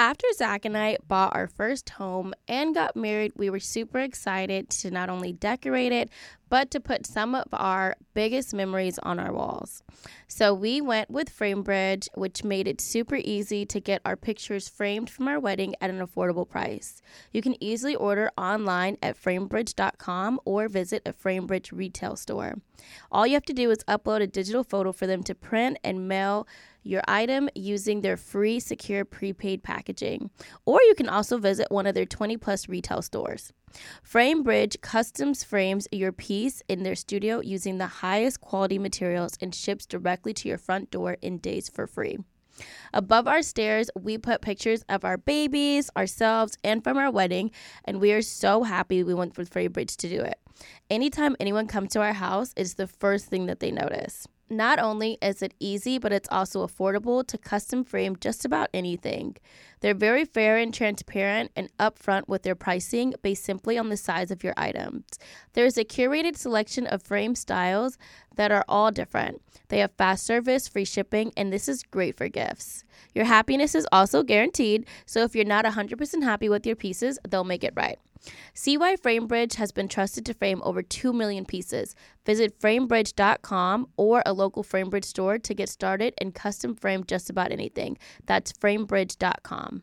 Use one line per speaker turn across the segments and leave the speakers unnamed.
After Zach and I bought our first home and got married, we were super excited to not only decorate it, but to put some of our biggest memories on our walls. So we went with FrameBridge, which made it super easy to get our pictures framed from our wedding at an affordable price. You can easily order online at framebridge.com or visit a FrameBridge retail store. All you have to do is upload a digital photo for them to print and mail your item using their free secure prepaid packaging. Or you can also visit one of their 20 plus retail stores. FrameBridge customs frames your piece in their studio using the highest quality materials and ships directly to your front door in days for free. Above our stairs, we put pictures of our babies, ourselves, and from our wedding, and we are so happy we went with FrameBridge to do it. Anytime anyone comes to our house, it's the first thing that they notice. Not only is it easy, but it's also affordable to custom frame just about anything. They're very fair and transparent and upfront with their pricing based simply on the size of your items. There's a curated selection of frame styles that are all different. They have fast service, free shipping, and this is great for gifts. Your happiness is also guaranteed, so if you're not 100% happy with your pieces, they'll make it right. Why FrameBridge has been trusted to frame over 2 million pieces. Visit framebridge.com or a local FrameBridge store to get started and custom frame just about anything. That's framebridge.com.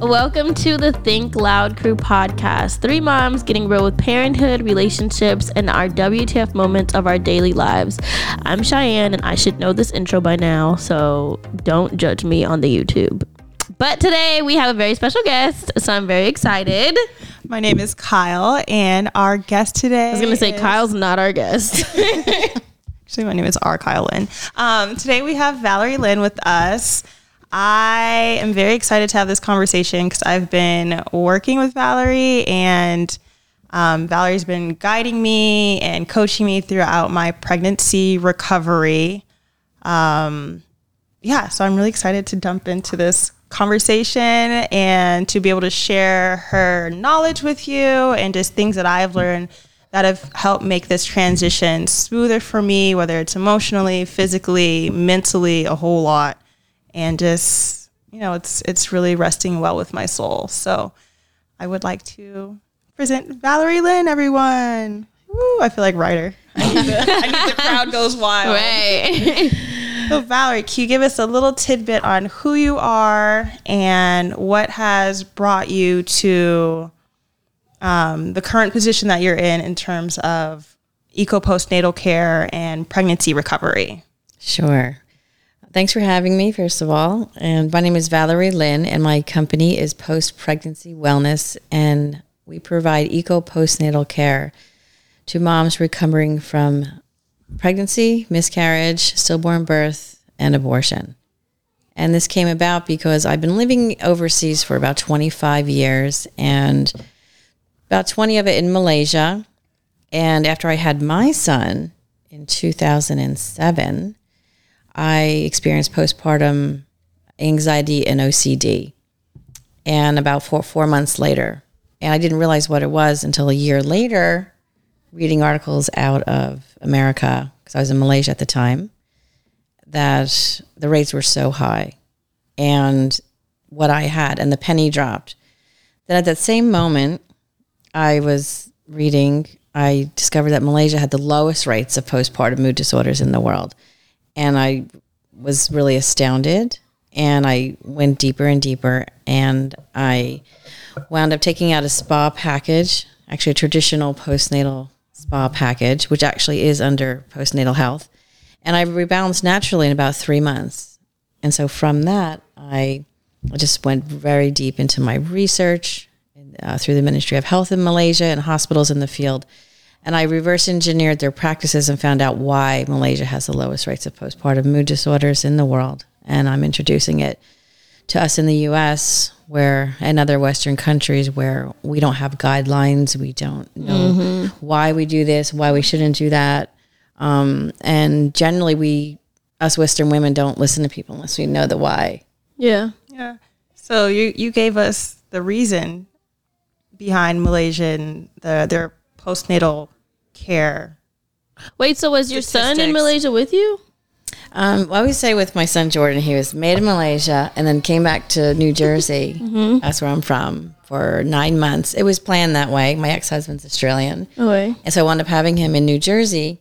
Welcome to the Think Loud Crew podcast. Three moms getting real with parenthood, relationships, and our WTF moments of our daily lives. I'm Cheyenne, and I should know this intro by now, so don't judge me on the YouTube. But today we have a very special guest, so I'm very excited.
My name is Kyle, and our guest today.
I was going to say,
is-
Kyle's not our guest.
Actually, my name is R. Kyle Lynn. Um, today we have Valerie Lynn with us. I am very excited to have this conversation because I've been working with Valerie, and um, Valerie's been guiding me and coaching me throughout my pregnancy recovery. Um, yeah, so I'm really excited to dump into this conversation and to be able to share her knowledge with you and just things that I've learned that have helped make this transition smoother for me, whether it's emotionally, physically, mentally, a whole lot. And just, you know, it's it's really resting well with my soul. So I would like to present Valerie Lynn, everyone. Woo, I feel like writer. I need the, I need the crowd goes wild.
right.
So, Valerie, can you give us a little tidbit on who you are and what has brought you to um, the current position that you're in in terms of eco postnatal care and pregnancy recovery?
Sure. Thanks for having me, first of all. And my name is Valerie Lynn, and my company is Post Pregnancy Wellness, and we provide eco postnatal care to moms recovering from pregnancy, miscarriage, stillborn birth, and abortion. And this came about because I've been living overseas for about 25 years and about 20 of it in Malaysia. And after I had my son in 2007, I experienced postpartum anxiety and OCD. And about four, four months later, and I didn't realize what it was until a year later, reading articles out of America, because I was in Malaysia at the time, that the rates were so high and what I had, and the penny dropped. Then at that same moment, I was reading, I discovered that Malaysia had the lowest rates of postpartum mood disorders in the world. And I was really astounded. And I went deeper and deeper. And I wound up taking out a spa package, actually a traditional postnatal spa package, which actually is under postnatal health. And I rebalanced naturally in about three months. And so from that, I just went very deep into my research uh, through the Ministry of Health in Malaysia and hospitals in the field. And I reverse engineered their practices and found out why Malaysia has the lowest rates of postpartum mood disorders in the world. And I'm introducing it to us in the US where in other western countries where we don't have guidelines we don't know mm-hmm. why we do this why we shouldn't do that. Um, and generally we us western women don't listen to people unless we know the why.
Yeah.
Yeah. So you you gave us the reason behind Malaysian the, their postnatal care
wait so was your son in malaysia with you
um, I always say with my son Jordan, he was made in Malaysia and then came back to New Jersey. mm-hmm. That's where I'm from for nine months. It was planned that way. My ex husband's Australian.
Okay.
And so I wound up having him in New Jersey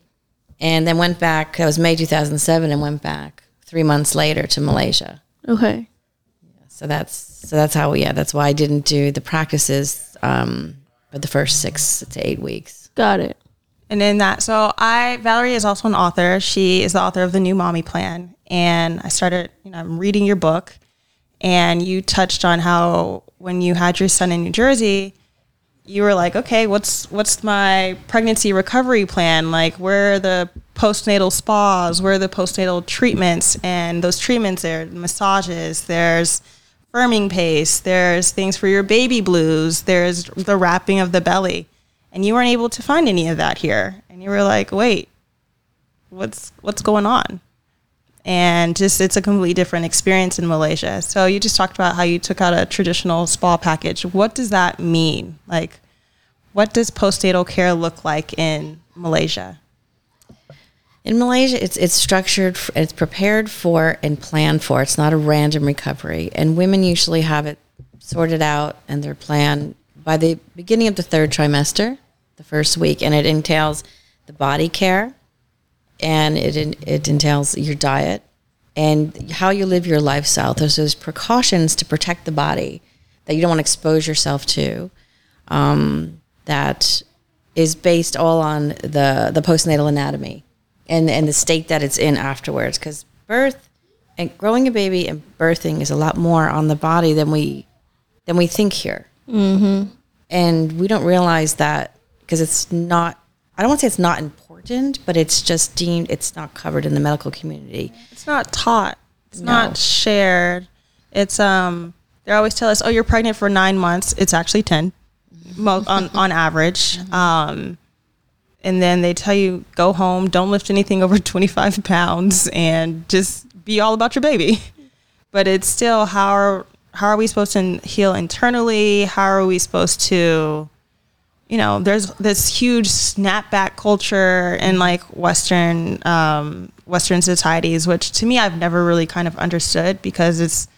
and then went back. That was May 2007 and went back three months later to Malaysia.
Okay.
So that's so that's how yeah that's why I didn't do the practices um, for the first six to eight weeks.
Got it.
And in that, so I, Valerie is also an author. She is the author of the New Mommy Plan. And I started, you know, I'm reading your book, and you touched on how when you had your son in New Jersey, you were like, okay, what's what's my pregnancy recovery plan? Like, where are the postnatal spas? Where are the postnatal treatments? And those treatments, there massages. There's firming paste. There's things for your baby blues. There's the wrapping of the belly and you weren't able to find any of that here. And you were like wait what's what's going on? And just it's a completely different experience in malaysia. So you just talked about how you took out a traditional spa package. What does that mean? Like what does postnatal care look like in malaysia?
In Malaysia, it's it's structured, it's prepared for and planned for. It's not a random recovery, and women usually have it sorted out and their plan by the beginning of the third trimester, the first week, and it entails the body care, and it it entails your diet and how you live your lifestyle. There's those precautions to protect the body that you don't want to expose yourself to. Um, that is based all on the the postnatal anatomy and and the state that it's in afterwards. Because birth and growing a baby and birthing is a lot more on the body than we than we think here.
Mm-hmm.
And we don't realize that because it's not, I don't want to say it's not important, but it's just deemed, it's not covered in the medical community.
It's not taught, it's no. not shared. It's, um, they always tell us, oh, you're pregnant for nine months. It's actually 10 on, on average. Um, and then they tell you, go home, don't lift anything over 25 pounds, and just be all about your baby. But it's still how are, how are we supposed to heal internally? How are we supposed to, you know, there's this huge snapback culture in like Western um, Western societies, which to me I've never really kind of understood because it's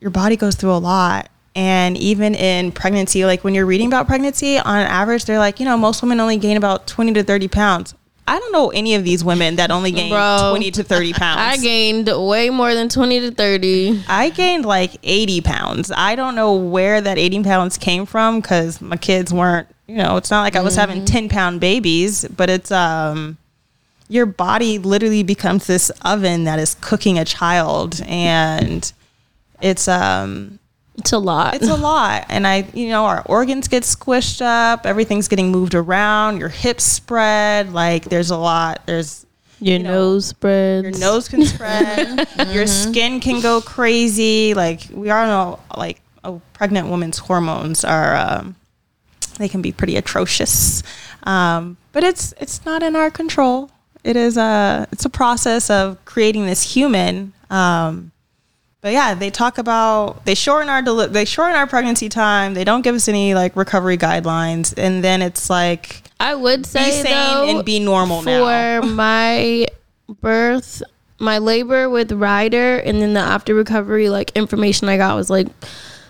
your body goes through a lot. And even in pregnancy, like when you're reading about pregnancy, on average, they're like, you know, most women only gain about 20 to 30 pounds. I don't know any of these women that only gained Bro, 20 to 30 pounds.
I gained way more than 20 to 30.
I gained like 80 pounds. I don't know where that 80 pounds came from because my kids weren't, you know, it's not like I was having mm-hmm. 10 pound babies, but it's, um, your body literally becomes this oven that is cooking a child. And it's, um,
It's a lot.
it's a lot. And i you know our organs get squished up. Everything's getting moved around. Your hips spread. Like there's a lot. There's
your
know,
nose spreads.
your nose can spread. Your skin can go crazy. Like we all know like a pregnant woman's hormones are um, they can be pretty atrocious. Um, but it's it's not in our control. It is a it's a process of creating this human um, but yeah, they talk about they shorten our deli- they shorten our pregnancy time. They don't give us any like recovery guidelines, and then it's like
I would
be
say
sane
though,
and be normal
for
now.
my birth, my labor with Ryder, and then the after recovery like information I got was like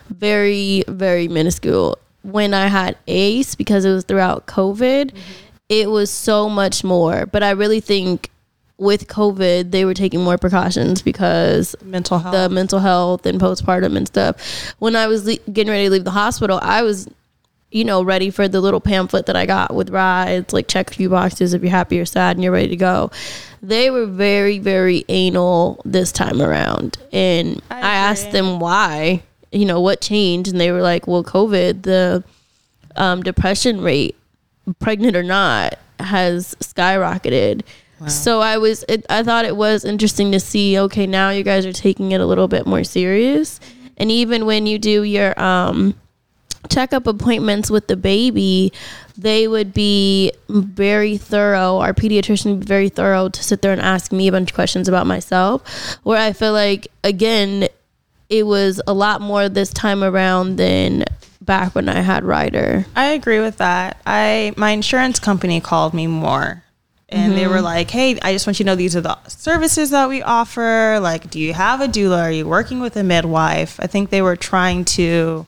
very very minuscule. When I had Ace because it was throughout COVID, mm-hmm. it was so much more. But I really think with COVID they were taking more precautions because
Mental health.
the mental health and postpartum and stuff. When I was le- getting ready to leave the hospital, I was, you know, ready for the little pamphlet that I got with rides, like check a few boxes if you're happy or sad and you're ready to go. They were very, very anal this time around. And I, asked them why, you know, what changed. And they were like, well, COVID, the um, depression rate, pregnant or not, has skyrocketed. So I was, it, I thought it was interesting to see. Okay, now you guys are taking it a little bit more serious, and even when you do your um, checkup appointments with the baby, they would be very thorough. Our pediatrician would be very thorough to sit there and ask me a bunch of questions about myself. Where I feel like again, it was a lot more this time around than back when I had Ryder.
I agree with that. I my insurance company called me more. And they were like, "Hey, I just want you to know these are the services that we offer. Like, do you have a doula? Are you working with a midwife?" I think they were trying to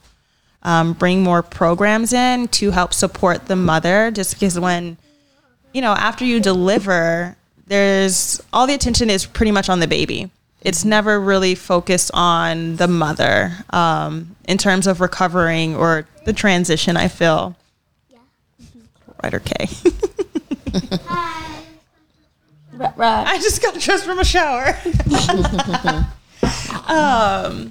um, bring more programs in to help support the mother. Just because when, you know, after you deliver, there's all the attention is pretty much on the baby. It's never really focused on the mother um, in terms of recovering or the transition. I feel. Ryder K.
Right.
I just got dressed from a shower. um,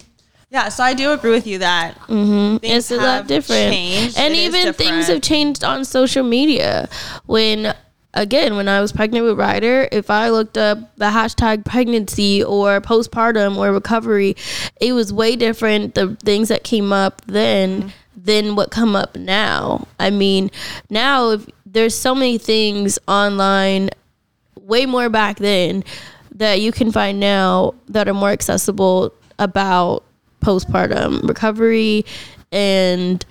yeah, so I do agree with you that things
it's a lot
have
different
changed.
and
It
even things have changed on social media when again when i was pregnant with ryder if i looked up the hashtag pregnancy or postpartum or recovery it was way different the things that came up then than what come up now i mean now if there's so many things online way more back then that you can find now that are more accessible about postpartum recovery and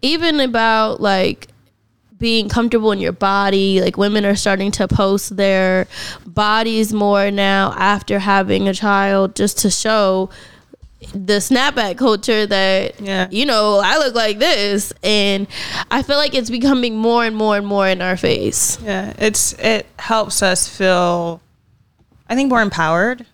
even about like being comfortable in your body. Like women are starting to post their bodies more now after having a child just to show the snapback culture that
Yeah.
you know I look like this and I feel like it's becoming more and more and more in our face.
Yeah, it's it helps us feel, I think, more empowered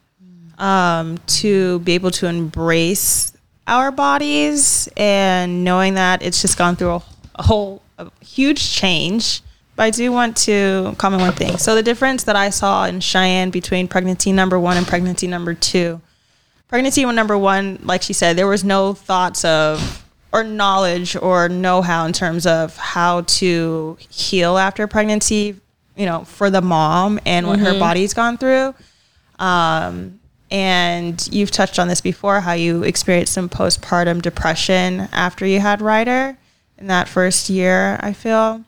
um, to be able to embrace our bodies and knowing that it's just gone through a, a whole a huge change. But I do want to comment one thing. So the difference that I saw in Cheyenne between pregnancy number one and pregnancy number two. Pregnancy number one, like she said, there was no thoughts of or knowledge or know-how in terms of how to heal after pregnancy, you know, for the mom and what her body's gone through. Um, and you've touched on this before, how you experienced some postpartum depression after you had Ryder in that first year, I feel.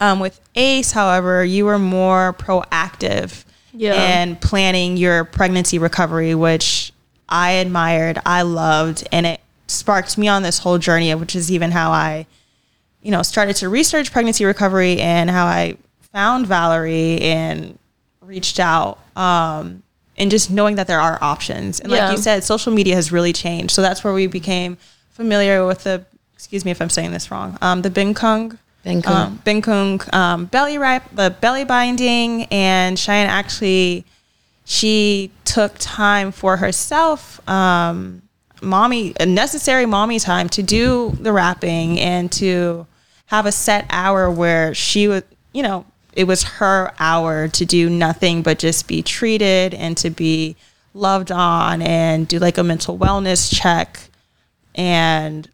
Um, with Ace, however, you were more proactive
Yeah.
in planning your pregnancy recovery, which I admired, I loved, and it sparked me on this whole journey, which is even how I, you know, started to research pregnancy recovery and how I found Valerie and reached out. Um, and just knowing that there are options. And like you said, social media has really changed. So that's where we became familiar with the, excuse me if I'm saying this wrong, um, the Bingkung.
Bingkung.
Um, Bingkung um, belly wrap, the belly binding. And Cheyenne actually, she took time for herself, um, mommy, necessary mommy time to do the wrapping and to have a set hour where she would, you know, it was her hour to do nothing but just be treated and to be loved on and do like a mental wellness check. And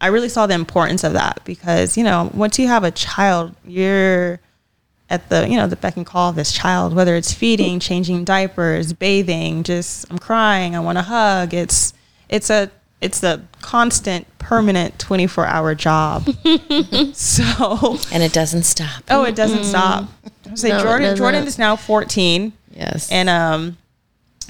I really saw the importance of that because you know once you have a child, you're at the you know the beck and call of this child, whether it's feeding, changing diapers, bathing, just I'm crying, I want a hug. It's it's a it's a constant, permanent 24 hour job. so
And it doesn't stop.
oh, it doesn't stop. I say
No,
Jordan. Jordan is now 14
Yes.
and um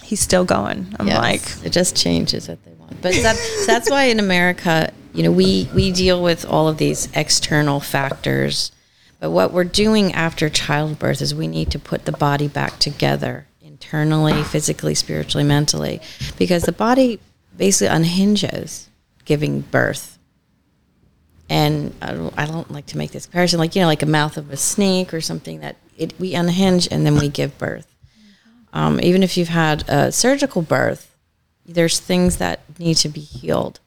he's still going. I'm
Yes.
like
it just changes what they want. But that, so that's why in America, you know, we we deal with all of these external factors. But what we're doing after childbirth is we need to put the body back together internally, physically, spiritually, mentally, because the body basically unhinges giving birth. And I don't, I don't like to make this comparison, like you know, like a mouth of a snake or something that it we unhinge and then we give birth. Um, even if you've had a surgical birth, there's things that need to be healed,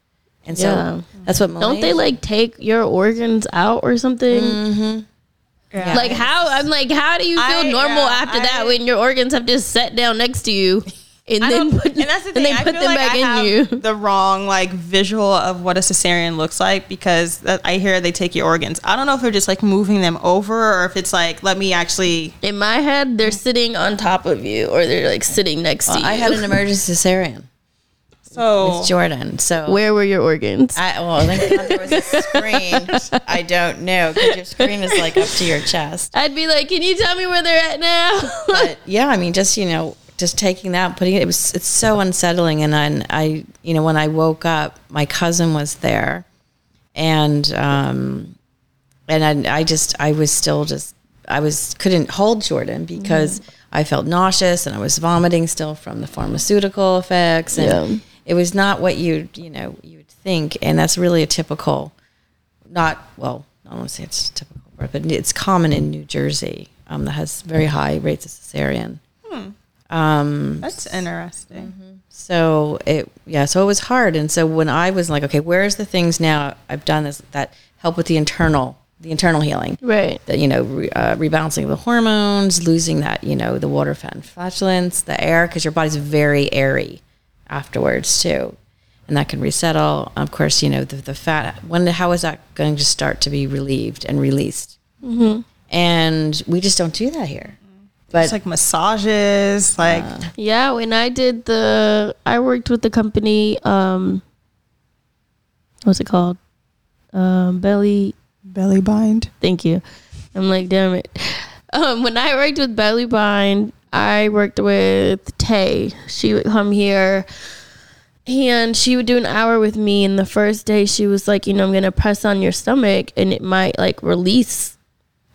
and so
Yeah.
that's what
Don't they like take your organs out or something?
Mm-hmm.
Yeah.
Like how? I'm like, how do you feel
I-
normal
yeah,
after that when your organs have just sat down next to you, and
I
then put
and that's the
and
thing.
they put them
like
back
I
in you?
the wrong like visual of what a cesarean looks like because that, I hear they take your organs. I don't know if they're just like moving them over or if it's like let me actually.
In my head, they're sitting on top of you, or they're like sitting next to you.
I had an emergency cesarean.
So
It's Jordan. So
Where were your organs?
I well, thank God there was a screen. I don't know because your screen is like up to your chest.
I'd be like, can you tell me where they're at now?
But yeah, I mean, just you know, just taking that, putting it, it was it's so unsettling. And then I, you know, when I woke up, my cousin was there, and um, and I, I just I was still just I was couldn't hold Jordan because I felt nauseous and I was vomiting still from the pharmaceutical effects and
Yeah.
It was not what you you know you would think and that's really a typical not well I don't want to say it's typical but it's common in New Jersey um, that has very high rates of cesarean.
That's interesting.
so it yeah so it was hard and so when I was like okay where's the things now? I've done this that help with the internal the internal healing.
Right.
that you know re, uh, rebalancing the hormones losing that you know the water fat and flatulence the air because your body's very airy afterwards too and that can resettle of course you know the, the fat when how is that going to start to be relieved and released and we just don't do that here but
It's like massages, like
Yeah, when I did the, I worked with the company. Um, what's it called? Um, Belly.
belly bind.
Thank you. I'm like, damn it. Um, when I worked with Belly Bind, I worked with Tay. She would come here and she would do an hour with me. And the first day, she was like, you know, I'm going to press on your stomach and it might like release.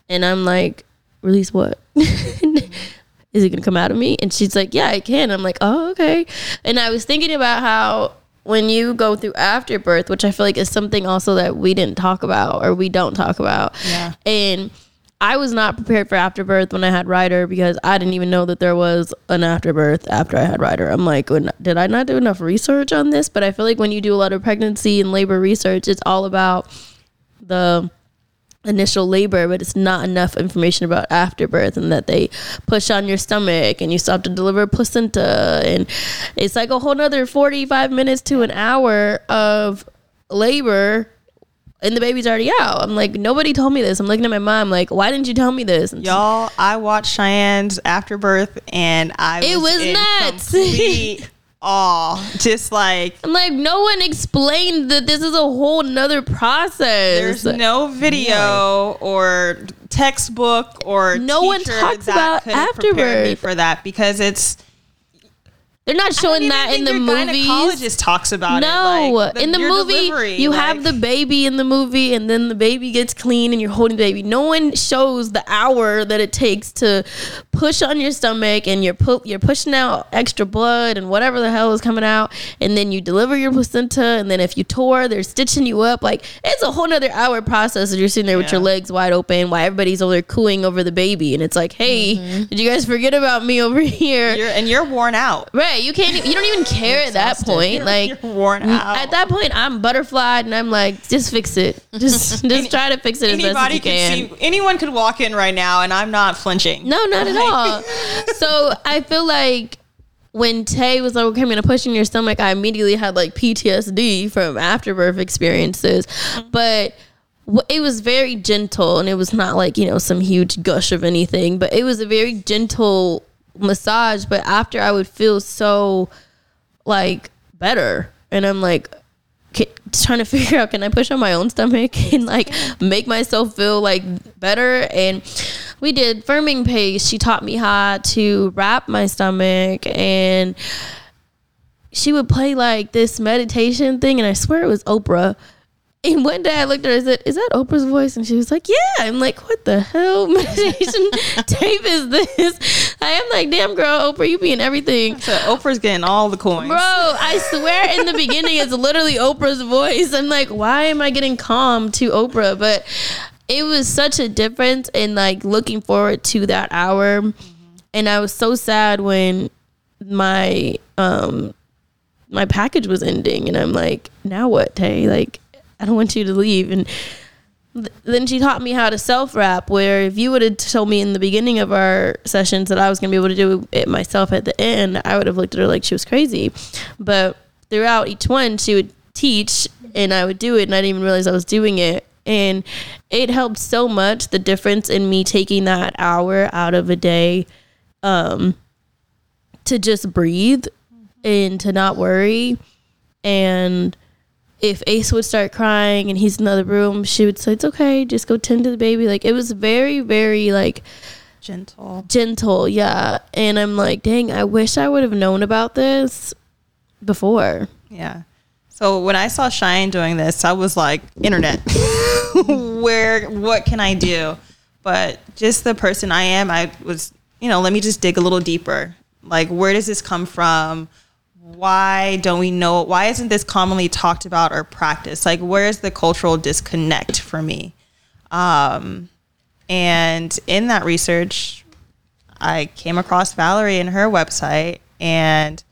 And I'm like, release what? Is it going to come out of me? And she's like, yeah, it can. I'm like, oh, okay. And I was thinking about how when you go through afterbirth, which I feel like is something also that we didn't talk about or we don't talk about.
Yeah.
And I was not prepared for afterbirth when I had Ryder because I didn't even know that there was an afterbirth after I had Ryder. I'm like, did I not do enough research on this? But I feel like when you do a lot of pregnancy and labor research, it's all about the initial labor, but it's not enough information about afterbirth and that they push on your stomach and you still have to deliver placenta. And it's like a whole nother 45 minutes to an hour of labor and the baby's already out. I'm like, nobody told me this. I'm looking at my mom like, why didn't you tell me this? And
Y'all, I watched Cheyenne's afterbirth and I
It was
in
nuts.
complete awe. Just like
I'm like, no one explained that this is a whole nother process.
there's no video or textbook or
No one talks
that
about afterbirth.
for that because it's
They're not showing that in the movie.
gynecologist talks about
No,
it. Like,
in the movie,
delivery,
you have the baby in the movie, and then the baby gets clean, and you're holding the baby. No one shows the hour that it takes to push on your stomach, and you're pu- you're pushing out extra blood and whatever the hell is coming out, and then you deliver your placenta, and then if you tore, they're stitching you up. Like it's a whole nother hour process. And you're sitting there with your legs wide open, while everybody's over there cooing over the baby, and it's like, hey,
Mm-hmm.
did you guys forget about me over here?
You're, and you're worn out.
Right, you can't. You don't even care at that point. Like
you're worn out.
at that point, I'm butterflied, and I'm like, just fix it. Just, just try to fix it as best as you can.
see. Anyone could walk in right now, and I'm not flinching.
No, not at all. so I feel like when Tay was like, okay, I'm gonna push in your stomach, I immediately had like PTSD from afterbirth experiences. Mm-hmm. But it was very gentle and it was not like, you know, some huge gush of anything, but it was a very gentle massage. But after I would feel so like better. And I'm like, trying to figure out can I push on my own stomach and like make myself feel like better and we did firming paste. She taught me how to wrap my stomach and she would play like this meditation thing and I swear it was Oprah and one day I looked at her and said, Is that Oprah's voice? And she was like, Yeah. I'm like, What the hell meditation tape is this? I am like, Damn, girl, Oprah, you be in everything.
So Oprah's getting all the coins.
Bro, I swear in the beginning, it's literally Oprah's voice. I'm like, Why am I getting calm to Oprah? But it was such a difference in like looking forward to that hour. Mm-hmm. And I was so sad when my, um, my package was ending and I'm like, now what, Tay? Like, I don't want you to leave. And th- then she taught me how to self wrap, where if you would have told me in the beginning of our sessions that I was going to be able to do it myself at the end, I would have looked at her like she was crazy. But throughout each one, she would teach and I would do it, and I didn't even realize I was doing it. And it helped so much the difference in me taking that hour out of a day um, to just breathe and to not worry. And if Ace would start crying and he's in another room, she would say, It's okay, just go tend to the baby. Like it was very, very like
gentle.
Gentle, yeah. And I'm like, dang, I wish I would have known about this before.
Yeah. So when I saw Cheyenne doing this, I was like, internet. Where what can I do? But just the person I am, I was, you know, let me just dig a little deeper. Like where does this come from? Why don't we know why isn't this commonly talked about or practiced? Like where's the cultural disconnect for me? Um, and in that research i came across valerie and her website and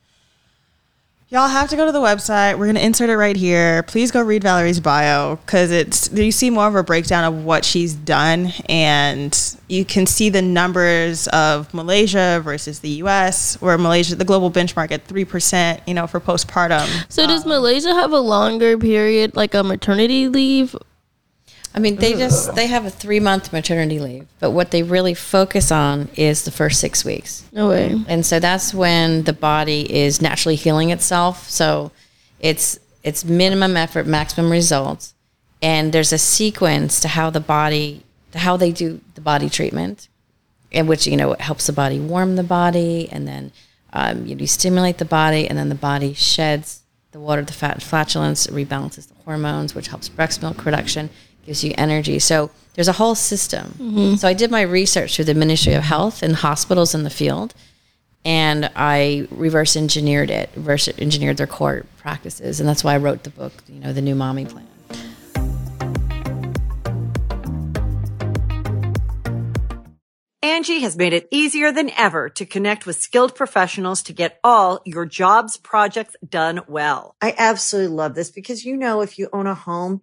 Y'all have to go to the website. We're going to insert it right here. Please go read Valerie's bio because it's you see more of a breakdown of what she's done, and you can see the numbers of Malaysia versus the U.S. Where Malaysia, the global benchmark at three percent, you know, for postpartum.
So does um, Malaysia have a longer period, like a maternity leave,
I mean, they just they have a three month maternity leave, but what they really focus on is the first six weeks.
No way.
And so that's when the body is naturally healing itself. So it's it's minimum effort, maximum results, and there's a sequence to how the body to how they do the body treatment, in which you know it helps the body warm the body, and then um, you, you stimulate the body, and then the body sheds the water, the fat, and flatulence, rebalances the hormones, which helps breast milk production gives you energy. So there's a whole system. Mm-hmm. So I did my research through the Ministry of Health and hospitals in the field, and I reverse engineered it, reverse engineered their core practices, and that's why I wrote the book, you know, the New Mommy Plan.
Angie has made it easier than ever to connect with skilled professionals to get all your jobs projects done well. I absolutely love this because you know if you own a home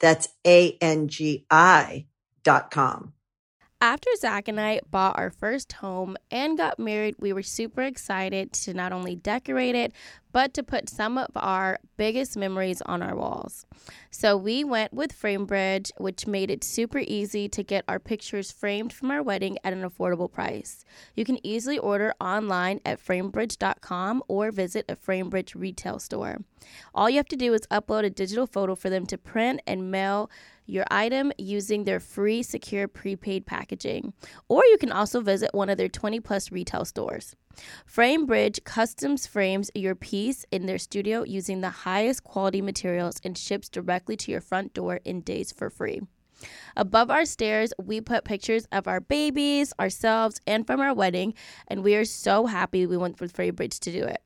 That's A-N-G-I dot com.
After Zach and I bought our first home and got married, we were super excited to not only decorate it, but to put some of our biggest memories on our walls. So we went with FrameBridge, which made it super easy to get our pictures framed from our wedding at an affordable price. You can easily order online at framebridge.com or visit a FrameBridge retail store. All you have to do is upload a digital photo for them to print and mail your item using their free secure prepaid packaging. Or you can also visit one of their 20 plus retail stores. FrameBridge customs frames your piece in their studio using the highest quality materials and ships directly to your front door in days for free. Above our stairs, we put pictures of our babies, ourselves, and from our wedding, and we are so happy we went with FrameBridge to do it.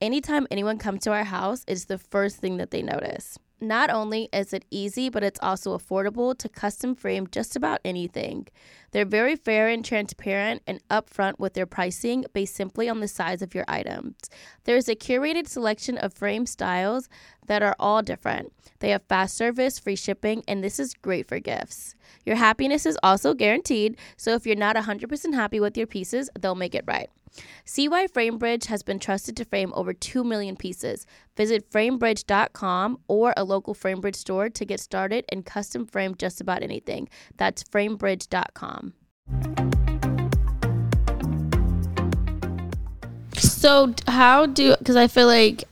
Anytime anyone comes to our house, it's the first thing that they notice. Not only is it easy, but it's also affordable to custom frame just about anything. They're very fair and transparent and upfront with their pricing based simply on the size of your items. There's a curated selection of frame styles that are all different. They have fast service, free shipping, and this is great for gifts. Your happiness is also guaranteed, so if you're not 100% happy with your pieces, they'll make it right. See why FrameBridge has been trusted to frame over 2 million pieces. Visit framebridge.com or a local FrameBridge store to get started and custom frame just about anything. That's framebridge.com.
So how do because I feel like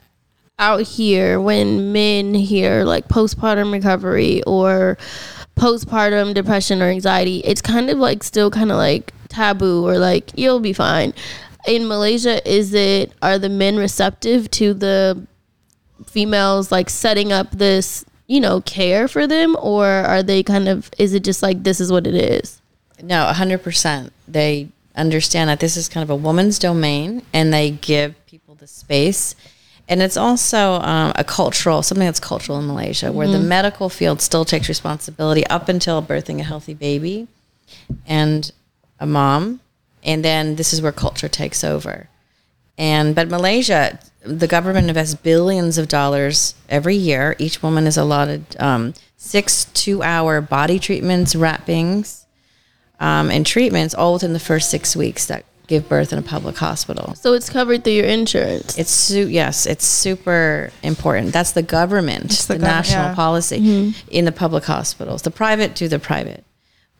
out here when men hear like postpartum recovery or postpartum depression or anxiety, it's kind of like still kind of like taboo or like you'll be fine. In Malaysia, is it are the men receptive to the females like setting up this, you know, care for them or are they kind of is it just like this is what it is?
No, 100%. They understand that this is kind of a woman's domain and they give people the space. And it's also um, a cultural, something that's cultural in Malaysia, where the medical field still takes responsibility up until birthing a healthy baby and a mom. And then this is where culture takes over. And but Malaysia, the government invests billions of dollars every year. Each woman is allotted um, six two-hour body treatments, wrappings, um, and treatments all within the first six weeks that give birth in a public hospital.
So it's covered through your insurance.
It's su- yes, it's super important. That's the government,
the
the,
gov-
national
yeah.
policy in the public hospitals. The private do the private,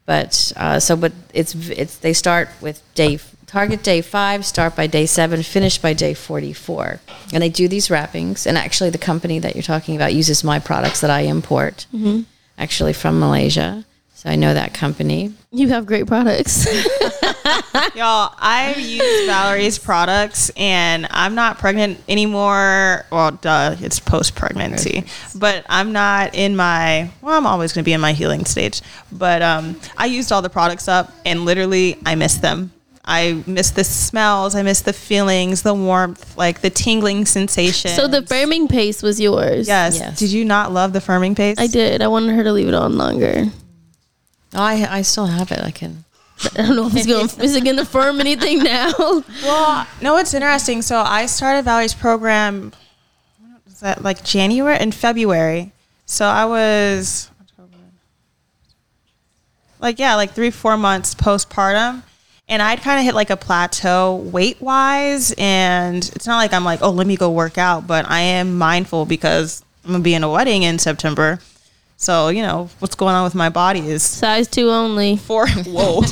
but uh, so but it's it's they start with day target day five, start by day seven, finish by day forty four, and they do these wrappings. And actually, the company that you're talking about uses my products that I import, actually from Malaysia. So I know that company.
You have great products.
Y'all, I've used Valerie's products and I'm not pregnant anymore. Well, duh, it's post pregnancy. But I'm not in my, well, I'm always going to be in my healing stage. But um, I used all the products up and literally I miss them. I miss the smells, I miss the feelings, the warmth, like the tingling sensation.
so the firming paste was yours.
Yes.
Yes.
Did you not love the firming paste?
I did. I wanted her to leave it on longer.
Oh, I I still have it. I can.
I don't know if it's going. is it going to firm anything now?
Well, no, it's interesting. So I started Valerie's program. when Was that like January and February? So I was like, yeah, like three, four months postpartum. And I'd kind of hit like a plateau weight wise. And it's not like I'm like, oh, let me go work out, but I am mindful because I'm going to be in a wedding in September. So, you know, what's going on with my body is
Size two only.
Four. whoa.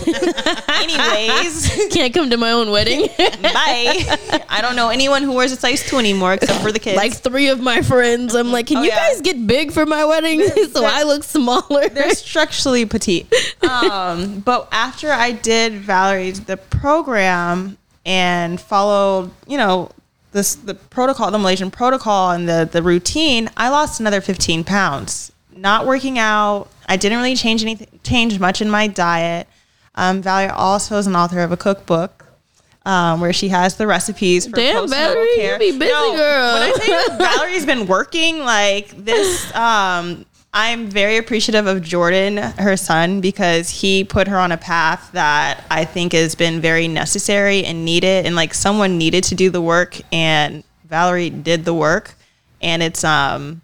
Anyways.
Can't come to my own wedding.
Bye. I don't know anyone who wears a size two anymore except for the kids.
like three of my friends. I'm like, can
Oh,
you
yeah.
guys get big for my wedding so I look smaller?
they're structurally petite. Um, but after I did Valerie's the program and followed, you know, this the protocol, the Malaysian protocol and the the routine, I lost another 15 pounds. Not working out. I didn't really change anything, change much in my diet. Um, Valerie also is an author of a cookbook. Um, where she has the recipes for
Damn, Valerie, you
care.
be busy, girl.
When I you Valerie's been working like this, um, I'm very appreciative of Jordan, her son, because he put her on a path that I think has been very necessary and needed, and like someone needed to do the work, and Valerie did the work, and it's um,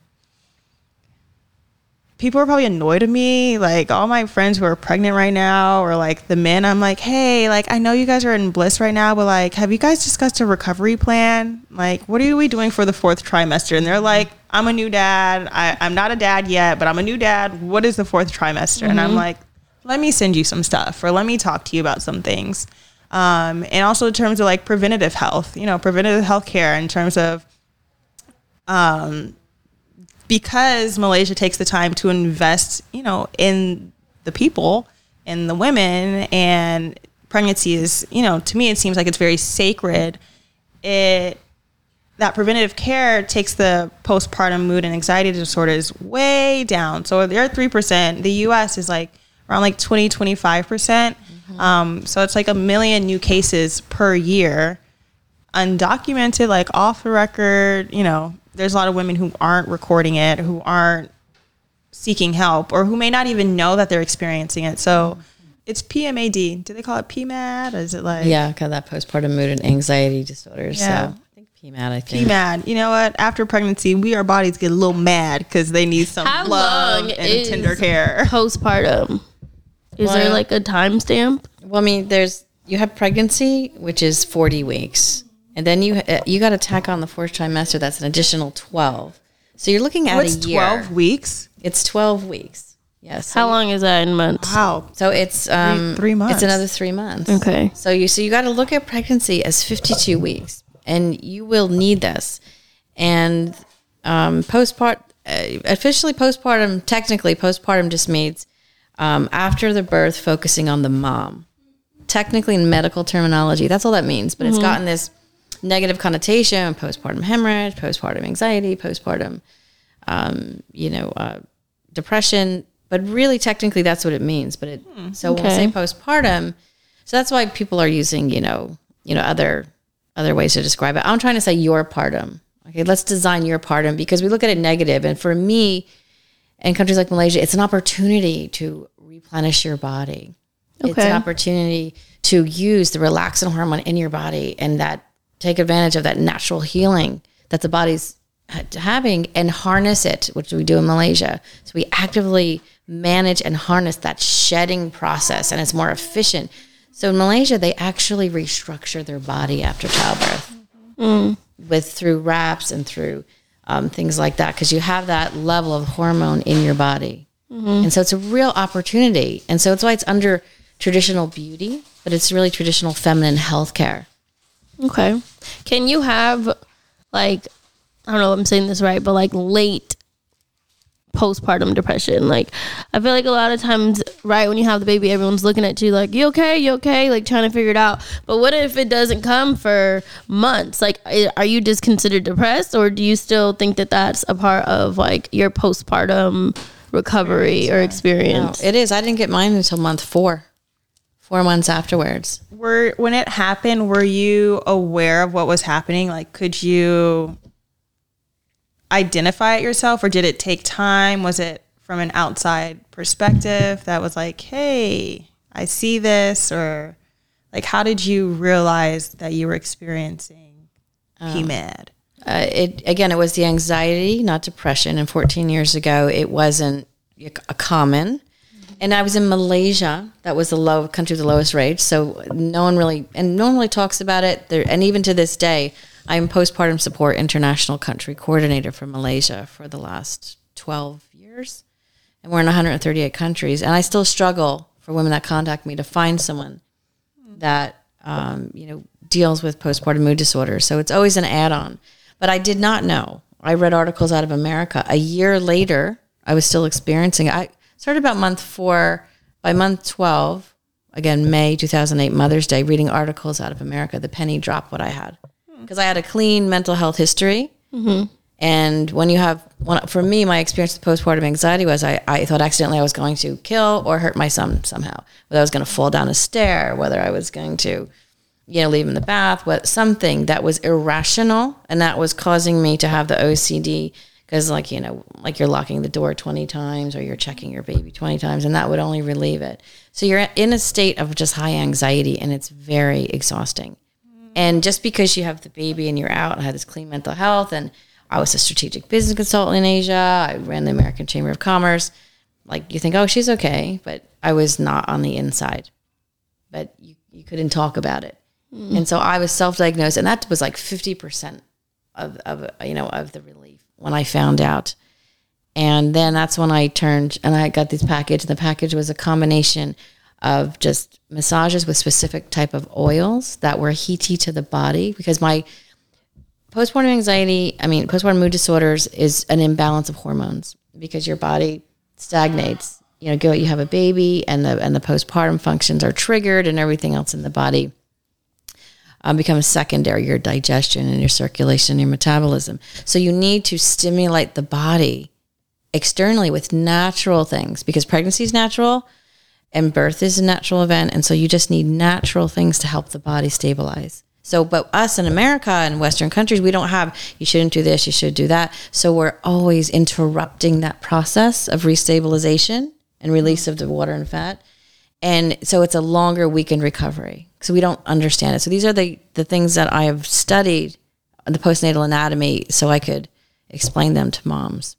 people are probably annoyed at me. Like all my friends who are pregnant right now, or like the men, I'm like, hey, like I know you guys are in bliss right now, but like, have you guys discussed a recovery plan? Like, what are we doing for the fourth trimester? And they're like, I'm a new dad. I, I'm not a dad yet, but I'm a new dad. What is the fourth trimester? Mm-hmm. And I'm like, let me send you some stuff, or let me talk to you about some things. Um, and also in terms of like preventative health, you know, preventative health care in terms of um, because Malaysia takes the time to invest, you know, in the people and the women and pregnancy is, you know, to me it seems like it's very sacred. It that preventative care takes the postpartum mood and anxiety disorders way down. So they're 3%. The US is like around like 20, 25%. Mm-hmm. Um, so it's like a million new cases per year, undocumented, like off the record, you know, there's a lot of women who aren't recording it, who aren't seeking help, or who may not even know that they're experiencing it. So it's PMAD. Do they call it PMAD? Or is it like
yeah, kind of that postpartum mood and anxiety disorders. Yeah. So I think PMAD. I think
PMAD. You know what? After pregnancy, we our bodies get a little mad because they need some How love and tender care.
Postpartum. Is well, there like a timestamp?
Well, I mean, there's you have pregnancy, which is 40 weeks and then you uh, you got to tack on the fourth trimester. That's an additional twelve. So you're looking at What's a year.
Twelve weeks.
It's twelve weeks. Yes.
How long is that in months?
Wow.
So it's um,
three, three months.
It's another three months.
Okay.
So you so you got to look at pregnancy as 52 weeks, and you will need this. And um, postpart uh, officially postpartum, technically postpartum just means um, after the birth, focusing on the mom. Technically, in medical terminology, that's all that means. But mm-hmm. it's gotten this negative connotation postpartum hemorrhage, postpartum anxiety, postpartum, um, you know, uh, depression. But really, technically, that's what it means. But it, hmm, so okay. when we say postpartum, so that's why people are using, you know, you know, other other ways to describe it. I'm trying to say your partum. Okay, let's design your partum because we look at it negative. And for me, in countries like Malaysia, it's an opportunity to replenish your body. Okay. It's an opportunity to use the relaxin hormone in your body and that take advantage of that natural healing that the body's having and harness it, which we do in Malaysia. So we actively manage and harness that shedding process, and it's more efficient. So in Malaysia, they actually restructure their body after childbirth mm. with through wraps and through um, things like that because you have that level of hormone in your body, mm-hmm. and so it's a real opportunity. And so it's why it's under traditional beauty, but it's really traditional feminine health care.
Okay. Can you have like I don't know if I'm saying this right, but like late postpartum depression. Like I feel like a lot of times right when you have the baby everyone's looking at you like, "You okay? You okay?" like trying to figure it out. But what if it doesn't come for months? Like are you just considered depressed or do you still think that that's a part of like your postpartum recovery or experience?
No, it is. I didn't get mine until month 4 four months afterwards.
Were when it happened, were you aware of what was happening? Like, could you identify it yourself, or did it take time? Was it from an outside perspective that was like, "Hey, I see this," or like, how did you realize that you were experiencing um, PMAD?
Uh, it again, it was the anxiety, not depression. And 14 years ago, it wasn't a common and I was in Malaysia. That was the low country with the lowest rate. So no one really, and no one really talks about it. There, and even to this day, I am postpartum support international country coordinator for Malaysia for the last 12 years. And we're in 138 countries. And I still struggle for women that contact me to find someone that, um, you know, deals with postpartum mood disorders. So it's always an add on. But I did not know. I read articles out of America. A year later, I was still experiencing. I started about month four. By month 12, again, May 2008, Mother's Day, reading articles out of America, the penny dropped what I had. Because I had a clean mental health history. Mm-hmm. And when you have, when, for me, my experience with postpartum anxiety was I, I thought accidentally I was going to kill or hurt my son somehow. Whether I was going to fall down a stair, whether I was going to, you know, leave him in the bath, what something that was irrational and that was causing me to have the OCD because like you know like you're locking the door 20 times or you're checking your baby 20 times and that would only relieve it. So you're in a state of just high anxiety and it's very exhausting. And just because you have the baby and you're out i had this clean mental health and i was a strategic business consultant in asia. I ran the american chamber of commerce. Like you think, oh, she's okay, but I was not on the inside. But you, you couldn't talk about it. Hmm. And so I was self-diagnosed and that was like 50% of, of you know of the relief when I found out. And then that's when I turned and I got this package. And The package was a combination of just massages with specific type of oils that were heaty to the body because my postpartum anxiety, I mean, postpartum mood disorders is an imbalance of hormones because your body stagnates. You know, go you have a baby and the and the postpartum functions are triggered and everything else in the body um, becomes secondary, your digestion and your circulation and your metabolism. So you need to stimulate the body externally with natural things because pregnancy is natural and birth is a natural event. And so you just need natural things to help the body stabilize. So, but us in America and Western countries, we don't have, you shouldn't do this, you should do that. So we're always interrupting that process of restabilization and release of the water and fat. And so it's a longer weekend recovery. So we don't understand it. So these are the, the things that I have studied the postnatal anatomy so I could explain them to moms.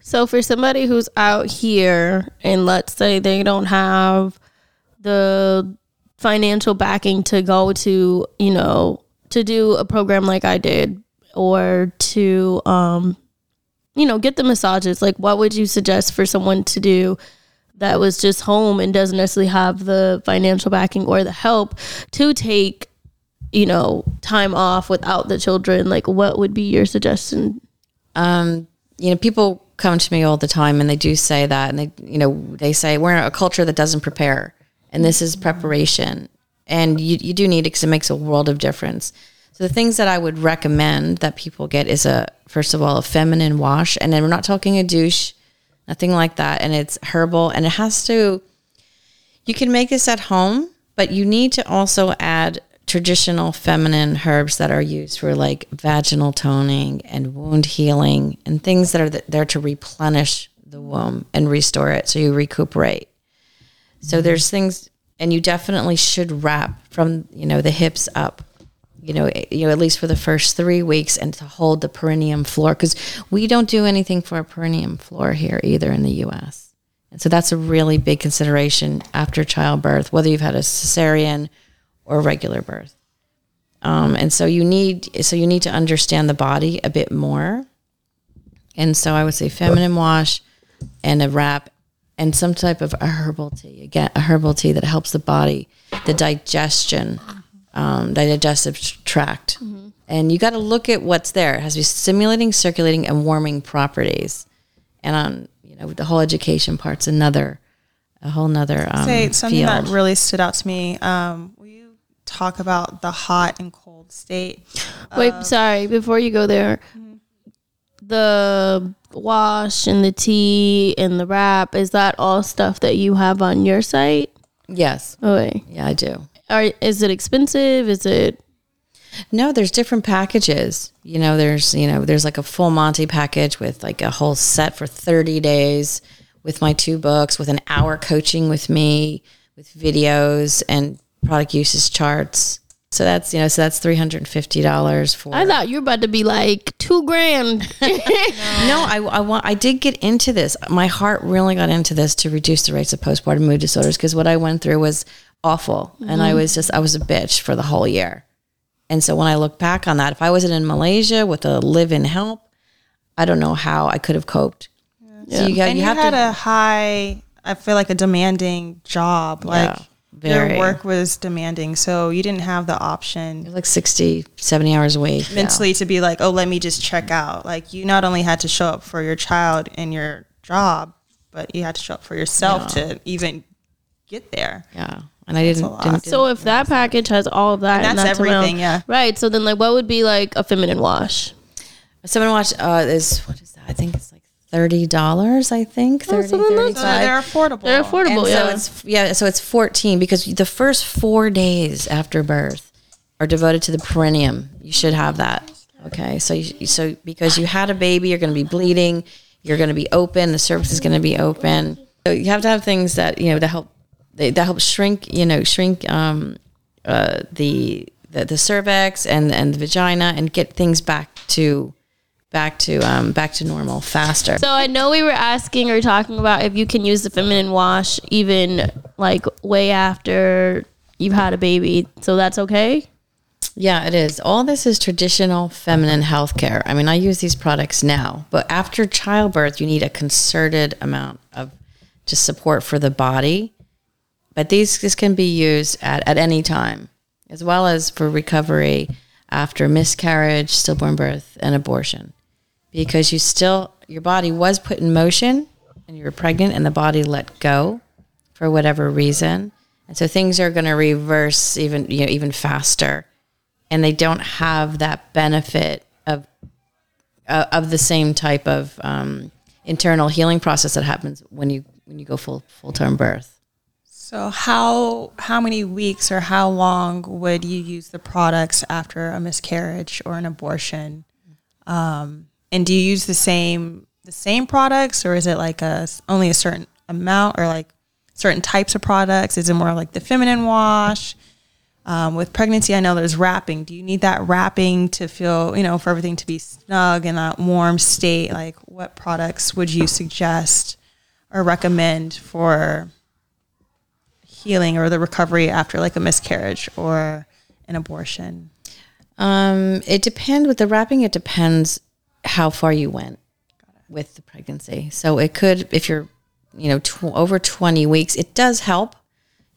So for somebody who's out here and let's say they don't have the financial backing to go to, you know, to do a program like I did or to um you know, get the massages, like what would you suggest for someone to do that was just home and doesn't necessarily have the financial backing or the help to take, you know, time off without the children? Like what would be your suggestion?
um, you know, people come to me all the time and they do say that, and they, you know, they say we're in a culture that doesn't prepare, and this is preparation, and you you do need it because it makes a world of difference. So the things that I would recommend that people get is a first of all a feminine wash, and then we're not talking a douche, nothing like that, and it's herbal, and it has to. You can make this at home, but you need to also add traditional feminine herbs that are used for like vaginal toning and wound healing and things that are there to replenish the womb and restore it so you recuperate. So mm-hmm. there's things and you definitely should wrap from, you know, the hips up. You know, eh, you know, at least for the first three weeks, and to hold the perineum floor because we don't do anything for a perineum floor here either in the U.S. And so that's a really big consideration after childbirth, whether you've had a cesarean or regular birth. Um, and so you need so you need to understand the body a bit more. And so I would say feminine wash and a wrap and some type of a herbal tea. Again, a herbal tea that helps the body, the digestion, um, digestive tract. And you got to look at what's there. It has to be stimulating, circulating, and warming properties. And on you know the whole education part's another a whole nother um,
Say something
field.
that really stood out to me. Um, will you talk about the hot and cold state?
Wait, sorry, before you go there, the wash and the tea and the wrap, is that all stuff that you have on your site?
yes,
Okay.
yeah, I do.
Are, is it expensive? Is it
No, there's different packages. You know, there's you know, there's like a full Monty package with like a whole set for 30 days with my two books, with an hour coaching with me, with videos and product usage charts. So that's you know, so that's three hundred and fifty dollars for.
I thought you were about to be like two grand.
no, I, I want. I did get into this. My heart really got into this to reduce the rates of postpartum mood disorders because what I went through was awful, and I mm-hmm. was just I was a bitch for the whole year. And so when I look back on that, if I wasn't in Malaysia with a live-in help, I don't know how I could have coped. So you, got,
and
you
you,
have
had
to.
a high, I feel like a demanding job. Like
very.
your work was demanding, so you didn't have the option
like 60, 70 hours a week.
mentally to be like, oh, let me just check out. Like you not only had to show up for your child and your job, but you had to show up for yourself to even get there.
Yeah. And I didn't, didn't,
so if that package has all of that,
And
and
that's
amount-
everything, yeah.
Right. So then, like, what would be like a feminine wash?
Someone watch uh is what is that? I think it's like thirty dollars, I think. 30,
so then that's-
So they're affordable.
They're affordable.
And
yeah.
so it's yeah, so it's 14 because the first 4 days after birth are devoted to the perineum. You should have that. Okay? So you, so because you had a baby, you're going to be bleeding, you're going to be open, the cervix is going to be open. So you have to have things that, you know, to help they, that helps shrink, you know, shrink um uh the the, the cervix and and the vagina and get things back to back to um, back to normal faster.
So I know we were asking or talking about if you can use the feminine wash even like way after you've had a baby. So that's okay?
Yeah, it is. All this is traditional feminine healthcare. I mean, I use these products now, but after childbirth, you need a concerted amount of just support for the body. But these this can be used at, at any time, as well as for recovery after miscarriage, stillborn birth, and abortion. Because you still your body was put in motion and you were pregnant and the body let go for whatever reason. And so things are going to reverse even you know even faster and they don't have that benefit of uh, of the same type of um, internal healing process that happens when you when you go full full term birth.
So how how many weeks or how long would you use the products after a miscarriage or an abortion? Um, and do you use the same the same products, or is it like a only a certain amount, or like certain types of products? Is it more like the feminine wash? Um, with pregnancy, I know there's wrapping. Do you need that wrapping to feel, you know, for everything to be snug in that warm state? Like, what products would you suggest or recommend for healing or the recovery after like a miscarriage or an abortion?
Um, it depends with the wrapping. It depends how far you went with the pregnancy. So it could, if you're, you know, tw- over 20 weeks, it does help.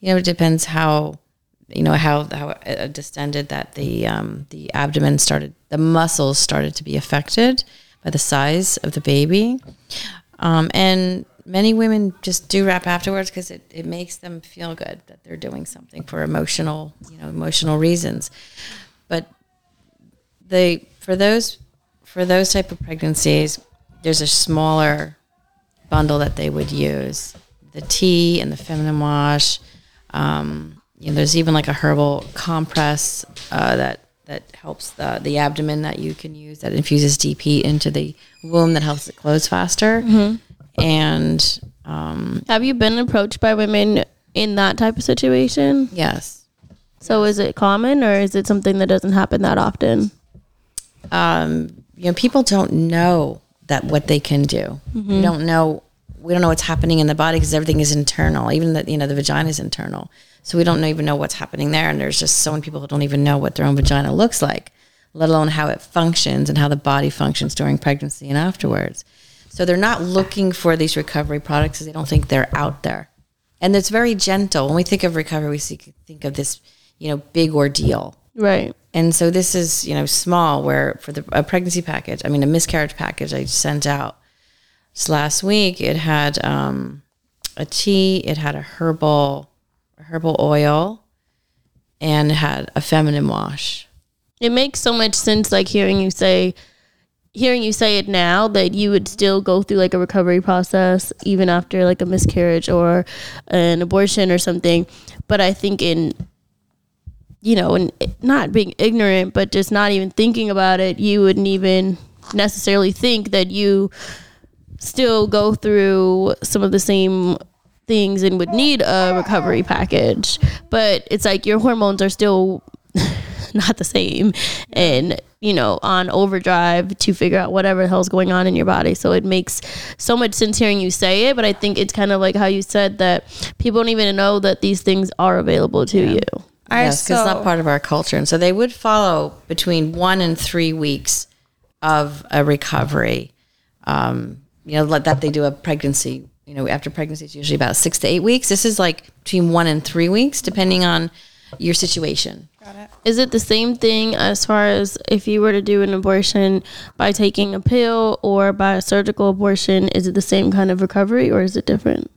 You know, it depends how, you know, how, how uh, distended that the, um, the abdomen started, the muscles started to be affected by the size of the baby. Um, and many women just do wrap afterwards because it, it makes them feel good that they're doing something for emotional, you know, emotional reasons. But they, for those, for those type of pregnancies, there's a smaller bundle that they would use. The tea and the feminine wash. Um, you know, there's even like a herbal compress uh, that that helps the the abdomen that you can use that infuses heat into the womb that helps it close faster. And um,
Have you been approached by women in that type of situation?
yes,
So is it common or is it something that doesn't happen that often?
um, you know, people don't know that what they can do. We don't know. We don't know what's happening in the body because everything is internal. Even the you know the vagina is internal, so we don't even know what's happening there. And there's just so many people who don't even know what their own vagina looks like, let alone how it functions and how the body functions during pregnancy and afterwards. So they're not looking for these recovery products because they don't think they're out there. And it's very gentle. When we think of recovery, we see, think of this, you know, big ordeal.
Right.
And so this is, you know, small where for the a pregnancy package, I mean a miscarriage package I sent out just last week, it had um, a tea, it had a herbal herbal oil, and it had a feminine wash.
It makes so much sense like hearing you say hearing you say it now that you would still go through like a recovery process even after like a miscarriage or an abortion or something. But I think in you know, and not being ignorant, but just not even thinking about it, you wouldn't even necessarily think that you still go through some of the same things and would need a recovery package. But it's like your hormones are still not the same and you know on overdrive to figure out whatever the hell's going on in your body so it makes so much sense hearing you say it but i think it's kind of like how you said that people don't even know that these things are available to you
All right,
yes, because it's
so-
not part of our culture. And so they would follow between one and three weeks of a recovery. Um, you know, like that they do a pregnancy. You know, after pregnancy, it's usually about six to eight weeks. This is like between one and three weeks, depending on your situation.
is it the same thing as far as if you were to do an abortion by taking a pill or by a surgical abortion is it the same kind of recovery or is it different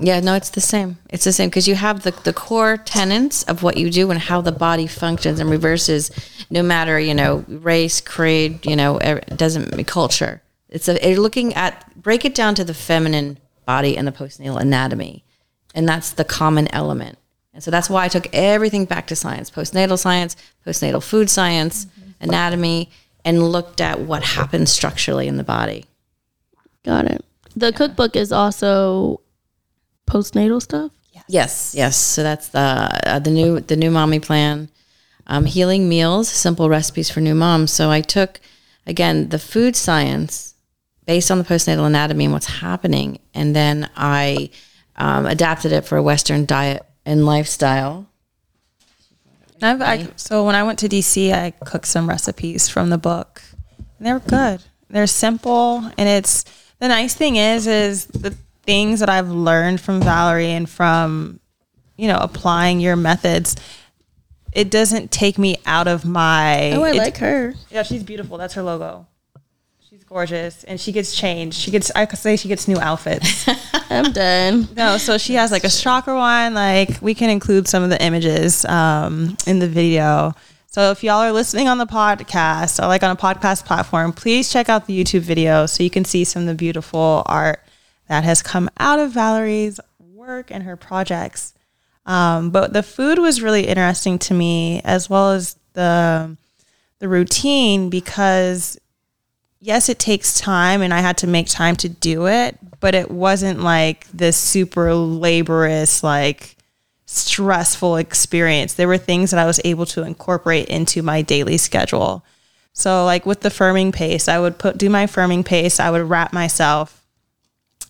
Yeah, no, it's the same. It's the same because you have the, the core tenets of what you do and how the body functions and reverses no matter, you know, race, creed, you know, er- it doesn't culture. It's a, you're looking at, break it down to the feminine body and the postnatal anatomy. And that's the common element. And so that's why I took everything back to science, postnatal science, postnatal food science, anatomy, and looked at what happens structurally in the body.
got it the cookbook is also postnatal stuff
Yes, yes. So that's the uh, the new the new mommy plan, um, healing meals, simple recipes for new moms. So I took again, the food science based on the postnatal anatomy and what's happening. And then I um, adapted it for a Western diet and lifestyle.
I've, I, so when I went to DC, I cooked some recipes from the book. And they're good. They're simple, and it's the nice thing is is the things that I've learned from Valerie and from you know applying your methods. It doesn't take me out of my.
Oh, I
it-
like her.
Yeah, she's beautiful. That's her logo. She's gorgeous, and she gets changed. She gets. I could say she gets new outfits.
I'm done.
No, so she has like a chakra one. Like we can include some of the images um, in the video. So if y'all are listening on the podcast or like on a podcast platform, please check out the YouTube video so you can see some of the beautiful art that has come out of Valerie's work and her projects. Um, but the food was really interesting to me as well as the the routine because yes, it takes time and I had to make time to do it, but it wasn't like this super laborious, like stressful experience. There were things that I was able to incorporate into my daily schedule. So like with the firming paste, I would put do my firming paste, I would wrap myself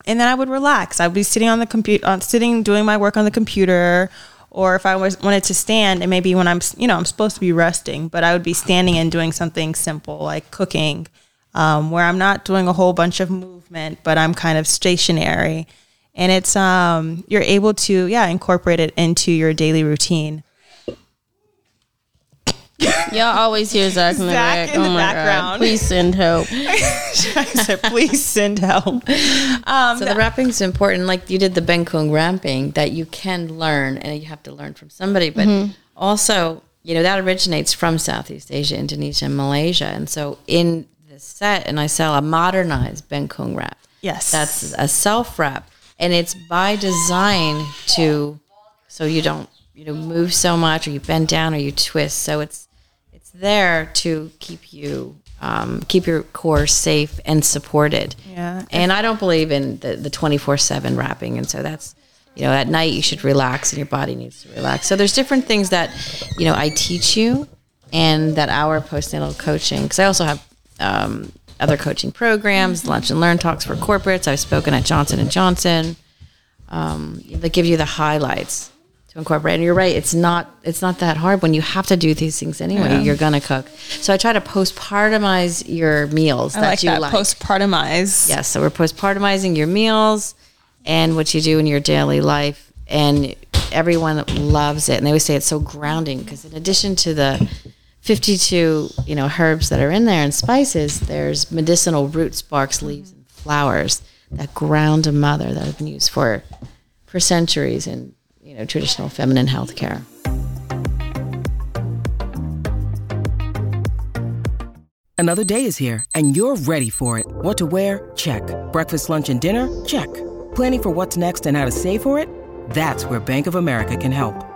and then I would relax. I would be sitting on the computer, on uh, sitting doing my work on the computer, or if I was wanted to stand, and maybe when I'm, you know, I'm supposed to be resting, but I would be standing and doing something simple like cooking, um, where I'm not doing a whole bunch of movement, but I'm kind of stationary, and it's um, you're able to yeah incorporate it into your daily routine.
Y'all always hear Zach in the,
Zach
back.
in the
oh my
background.
God. Please send help.
I said, please send help. Um,
So the wrapping is important. Like you did the Bengkung wrapping that you can learn and you have to learn from somebody. But also, you know, that originates from Southeast Asia, Indonesia, and Malaysia. And so in set, and I sell a modernized Bengkung wrap.
Yes.
That's a self wrap. And it's by design to, so you don't, you know, move so much or you bend down or you twist. So it's, it's there to keep you, um, keep your core safe and supported.
Yeah.
And I don't believe in the, the 24 7 wrapping. And so that's, you know, at night you should relax and your body needs to relax. So there's different things that, you know, I teach you and that our postnatal coaching, because I also have um, other coaching programs, lunch and learn talks for corporates. I've spoken at Johnson and Johnson. Um, that give you the highlights to incorporate. And you're right, it's not it's not that hard when you have to do these things anyway. You're gonna cook. So I try to postpartumize your meals
I
that
like
you
that
like.
postpartumize.
Yes, so we're postpartumizing your meals and what you do in your daily life, and everyone loves it. And they always say it's so grounding because in addition to the 52, you know, herbs that are in there and spices, there's medicinal roots, barks, leaves, and flowers that ground a mother that have been used for for centuries in you know traditional feminine health care.
Another day is here, and you're ready for it. What to wear? Check. Breakfast, lunch, and dinner? Check. Planning for what's next and how to save for it? That's where Bank of America can help.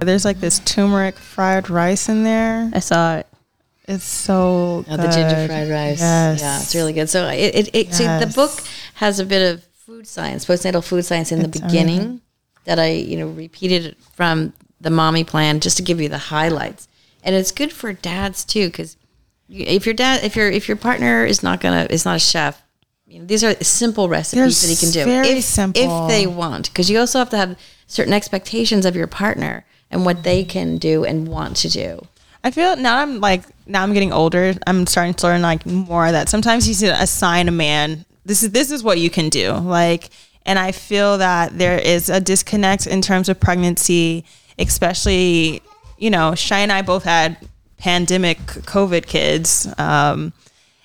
There's like this turmeric fried rice in there.
I saw it.
It's so
Oh, the ginger fried rice.
Yes.
Yeah, it's really good. So it, it, it see the book has a bit of food science, postnatal food science in the beginning that I, you know, repeated from the mommy plan just to give you the highlights. And it's good for dads too, because if your dad, if your if your partner is not gonna is not a chef, you know, these are simple recipes that he can do.
very
if,
simple.
if they want, because you also have to have certain expectations of your partner and what they can do and want to do.
I feel now I'm like now I'm getting older. I'm starting to learn like more of that sometimes you should assign a man. This is this is what you can do. Like, and I feel that there is a disconnect in terms of pregnancy, especially you know, Shy and I both had pandemic COVID kids. Um,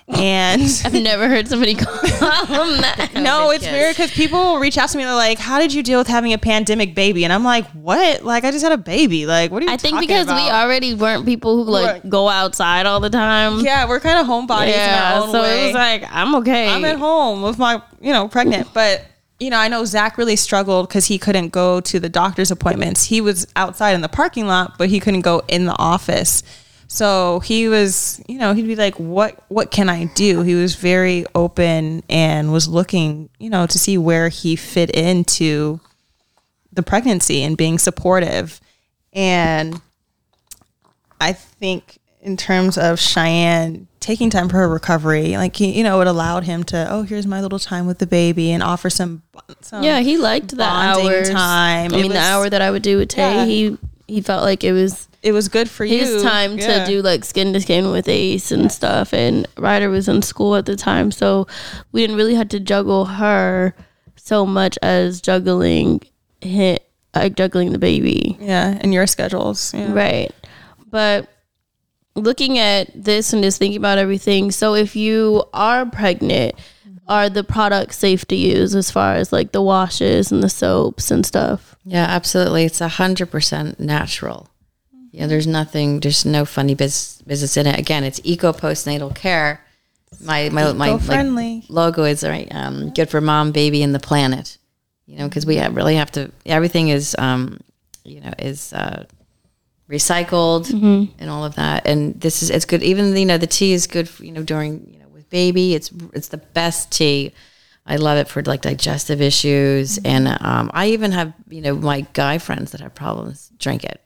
and
I've never heard somebody call them that.
no, it's weird because people reach out to me. They're like, "How did you deal with having a pandemic baby?" And I'm like, "What? Like, I just had a baby. Like, what are you?"
I think because we already weren't people who like
Right.
go outside all the time.
yeah, we're kind of homebodies
Yeah, so
way.
it was like I'm okay.
I'm at home with my, you know, pregnant. But, you know, I know Zach really struggled because he couldn't go to the doctor's appointments. He was outside in the parking lot, but he couldn't go in the office. So he was, you know, he'd be like, "What? What can I do?" He was very open and was looking, you know, to see where he fit into the pregnancy and being supportive. And I think in terms of Cheyenne taking time for her recovery, like he, you know, it allowed him to, oh, here's my little time with the baby and offer some, some
yeah, he liked that hour
time.
I
It
mean, the hour that I would do with Tay,
Yeah.
he he felt like it was
it was good for you.
his time
Yeah.
to do like skin to skin with Ace and stuff. And Ryder was in school at the time, so we didn't really have to juggle her so much as juggling hit like juggling the baby.
Yeah, and your schedules. Yeah.
Right. But looking at this and just thinking about everything, so if you are pregnant, are the products safe to use as far as like the washes and the soaps and stuff?
Yeah, absolutely. It's a hundred percent natural. Yeah, there's nothing. There's no funny biz, business in it. Again, it's eco postnatal care. My my my like, logo is right. Um, good for mom, baby, and the planet. You know, because we have, really have to. Everything is, um, you know, is uh, recycled and all of that. And this is it's good. Even you know the tea is good. For, you know during you know with baby, it's it's the best tea. I love it for like digestive issues, and um, I even have you know my guy friends that have problems drink it.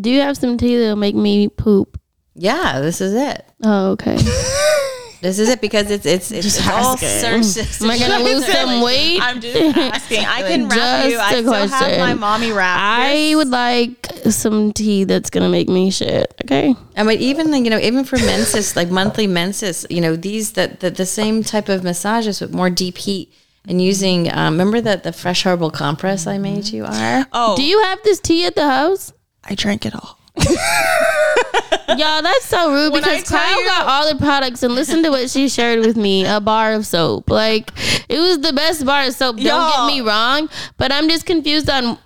Do you have some tea that'll make me poop?
Yeah, this is it.
Oh, okay.
This is it because it's it's it's, it's all sources.
Am I gonna lose some weight?
I'm just asking. I can wrap
Just
you. I still have my mommy wrap.
I would like some tea that's gonna make me shit. Okay.
I mean, even you know, even for menses, like monthly menses, you know, these that the, the same type of massages with more deep heat and using. Um, remember that the fresh herbal compress I made you are.
Oh,
Do you have this tea at the house?
I drank it all.
Y'all, that's so rude
When
because Kyle
you-
got all the products and listen to what she shared with me a bar of soap. Like, it was the best bar of soap. Don't
Y'all.
get me wrong, but I'm just confused on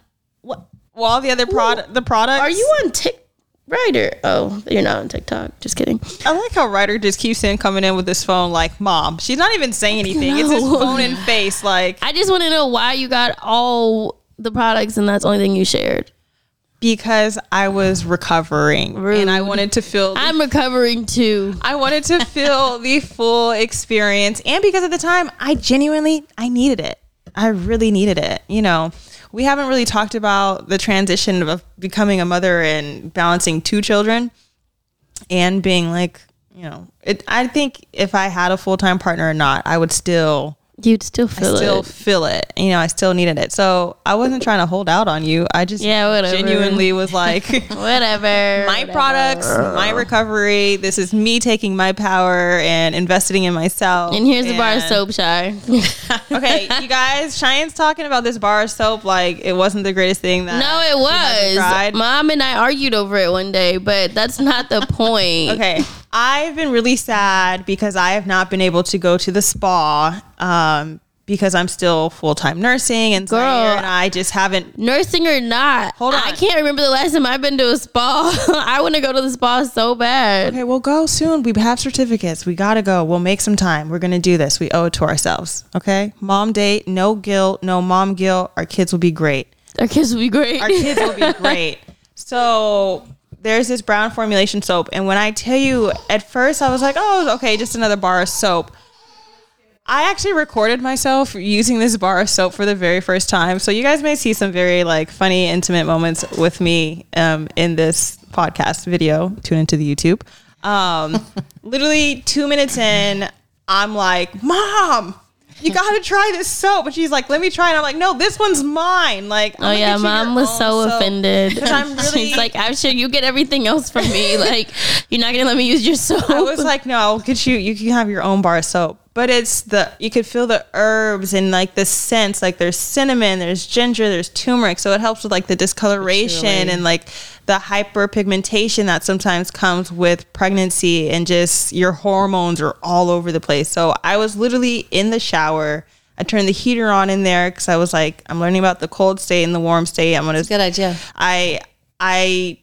Well, all the other product, the products.
are you on Tik Ryder? Oh, you're not on TikTok. Just kidding.
I like how Ryder just keeps in coming in with this phone like, "Mom." She's not even saying anything. It's his
No.
phone in face. Like
I just want to know why you got all the products and that's the only thing you shared.
Because I was recovering and I wanted to feel. the
I'm recovering too.
I wanted to feel the full experience. And because at the time, I genuinely, I needed it. I really needed it. You know, we haven't really talked about the transition of becoming a mother and balancing two children and being like, you know, it, I think if I had a full time partner or not, I would still
You'd still feel it.
I
feel
still
it.
feel it. You know, I still needed it. So I wasn't trying to hold out on you. I just
Yeah, whatever.
genuinely was like,
Whatever.
my products, my uh. recovery. This is me taking my power and investing in myself.
And here's a bar of soap shy.
Okay, you guys, Cheyenne's talking about this bar of soap like it wasn't the greatest thing that.
No, it was. Mom and I argued over it one day, but that's not the point.
Okay. I've been really sad because I have not been able to go to the spa um, because I'm still full time nursing and
Girl.
And I just haven't.
Nursing or not,
Hold on, I
can't remember the last time I've been to a spa. I want to go to the spa so bad.
Okay, we'll go soon. We have certificates. We gotta go. We'll make some time. We're gonna do this. We owe it to ourselves. Okay. Mom date, no guilt, no mom guilt. Our kids will be great.
Our kids will be great.
Our kids will be great. So there's this brown formulation soap, and when I tell you, at first I was like, oh, okay, just another bar of soap. I actually recorded myself using this bar of soap for the very first time. So you guys may see some very like funny, intimate moments with me um, in this podcast video. Tune into the YouTube. Um, literally two minutes in, I'm like, Mom, you gotta try this soap. And she's like, let me try it. I'm like, no, this one's mine. Like,
Oh yeah, mom was so offended.
I'm really-
She's like, I'm sure you get everything else from me. Like, you're not gonna let me use your soap.
I was like, no, I'll get you. You can have your own bar of soap. But it's the you could feel the herbs and like the scents. Like there's cinnamon, there's ginger, there's turmeric, so it helps with like the discoloration and like the hyperpigmentation that sometimes comes with pregnancy and just your hormones are all over the place. So I was literally in the shower. I turned the heater on in there because I was like, I'm learning about the cold state and the warm state. I'm gonna
Good idea.
I I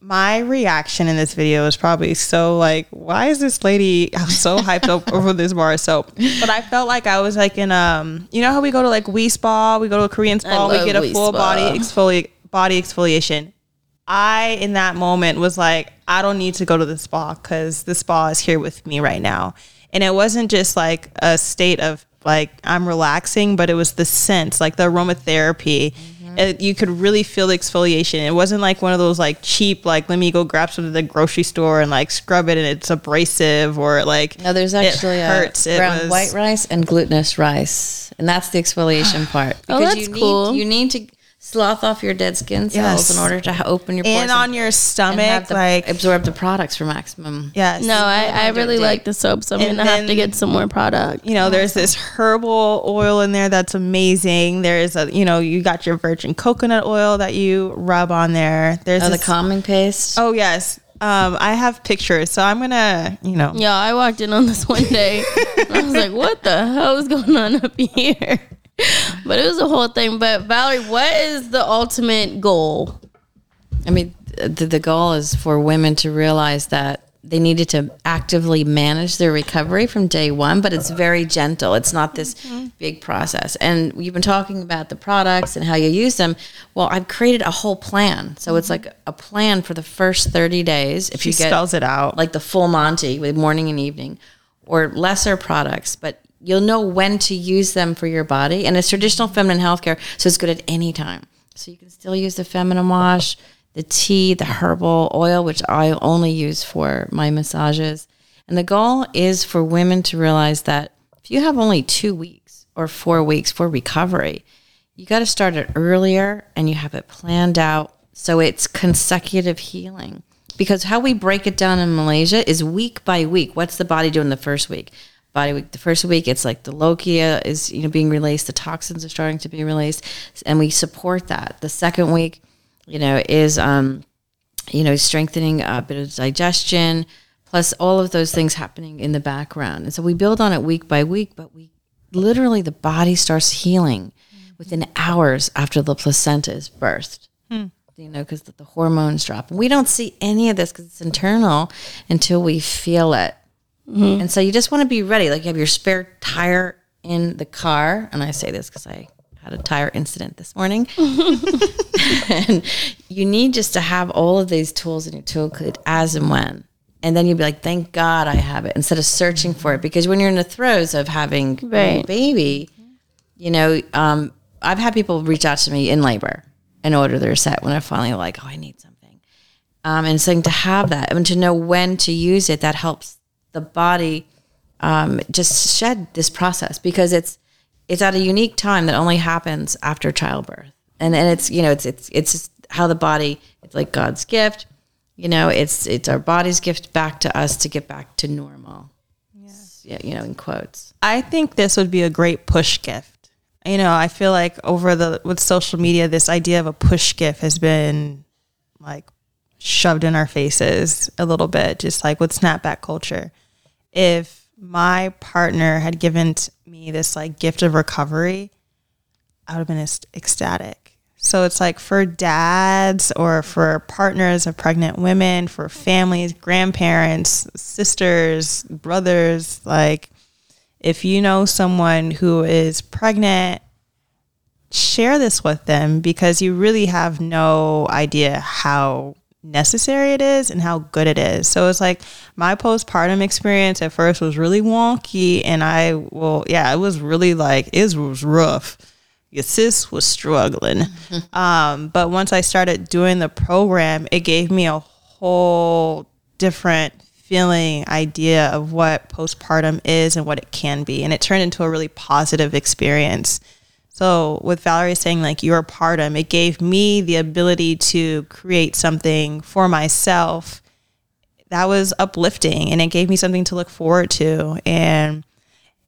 my reaction in this video is probably so like, why is this lady so hyped up over this bar of soap? But I felt like I was like in um, you know how we go to like Wi Spa, we go to a Korean spa, we get a full
Spa.
body exfoli body exfoliation. I in that moment was like, I don't need to go to the spa because the spa is here with me right now. And it wasn't just like a state of like I'm relaxing, but it was the sense, like the aromatherapy. It, you could really feel the exfoliation. It wasn't like one of those like cheap, like let me go grab some at the grocery store and like scrub it and it's abrasive or like
No, there's
it
actually uh,
hurts.
a
It
brown
was-
white rice and glutinous rice, and that's the exfoliation part.
Oh,
Because
that's
you
cool.
need you need to slough off your dead skin cells
Yes.
in order to open your pores
and on your stomach,
the,
like
absorb the products for maximum.
yes,
no, I, I really like the soap, so I'm
And
gonna have to get some more product.
you know, there's this herbal oil in there that's amazing. There's a, you know, you got your virgin coconut oil that you rub on there. There's
Oh, the calming paste.
Oh yes. Um, I have pictures, so I'm gonna, you know,
Yeah, I walked in on this one day. I was like, what the hell is going on up here? But it was a whole thing. But Valerie, what is the ultimate goal?
I mean, the, the goal is for women to realize that they needed to actively manage their recovery from day one, but it's very gentle. It's not this mm-hmm. big process. And you've been talking about the products and how you use them. Well, I've created a whole plan. So it's mm-hmm. like a plan for the first 30 days. If
she
you get
spells it out.
like the full Monty with morning and evening, or lesser products, but you'll know when to use them for your body. And it's traditional feminine healthcare, so it's good at any time. So you can still use the feminine wash, the tea, the herbal oil, which I only use for my massages. And the goal is for women to realize that if you have only two weeks or four weeks for recovery, you got to start it earlier and you have it planned out so it's consecutive healing. Because how we break it down in Malaysia is week by week. What's the body doing the first week? Body week. The first week, it's like the lochia is you know being released, the toxins are starting to be released, and we support that. The second week, you know, is um, you know strengthening a bit of digestion, plus all of those things happening in the background. And so we build on it week by week, but we literally the body starts healing within hours after the placenta is birthed. You know, because the, the hormones drop. And we don't see any of this because it's internal until we feel it. And so you just want to be ready. Like you have your spare tire in the car. And I say this because I had a tire incident this morning. and you need just to have all of these tools in your toolkit as and when. And then you'd be like, thank God I have it instead of searching for it. Because when you're in the throes of having a baby, you know, um, I've had people reach out to me in labor and order their set when they're finally like, oh, I need something. Um, and saying to have that and to know when to use it, that helps the body um, just shed this process because it's it's at a unique time that only happens after childbirth, and and it's you know it's it's it's just how the body it's like God's gift, you know it's it's our body's gift back to us to get back to normal. Yeah, you know, in quotes.
I think this would be a great push gift. You know, I feel like over the with social media, this idea of a push gift has been like shoved in our faces a little bit, just like with snapback culture. If my partner had given me this like gift of recovery, I would have been ec- ecstatic. So it's like for dads or for partners of pregnant women, for families, grandparents, sisters, brothers, like if you know someone who is pregnant, share this with them because you really have no idea how necessary it is and how good it is. So it's like my postpartum experience at first was really wonky and I well yeah, it was really like it was rough. Your sis was struggling. Um, but once I started doing the program, it gave me a whole different feeling idea of what postpartum is and what it can be. And it turned into a really positive experience. So with Valerie saying like you're partum, it gave me the ability to create something for myself that was uplifting and it gave me something to look forward to. And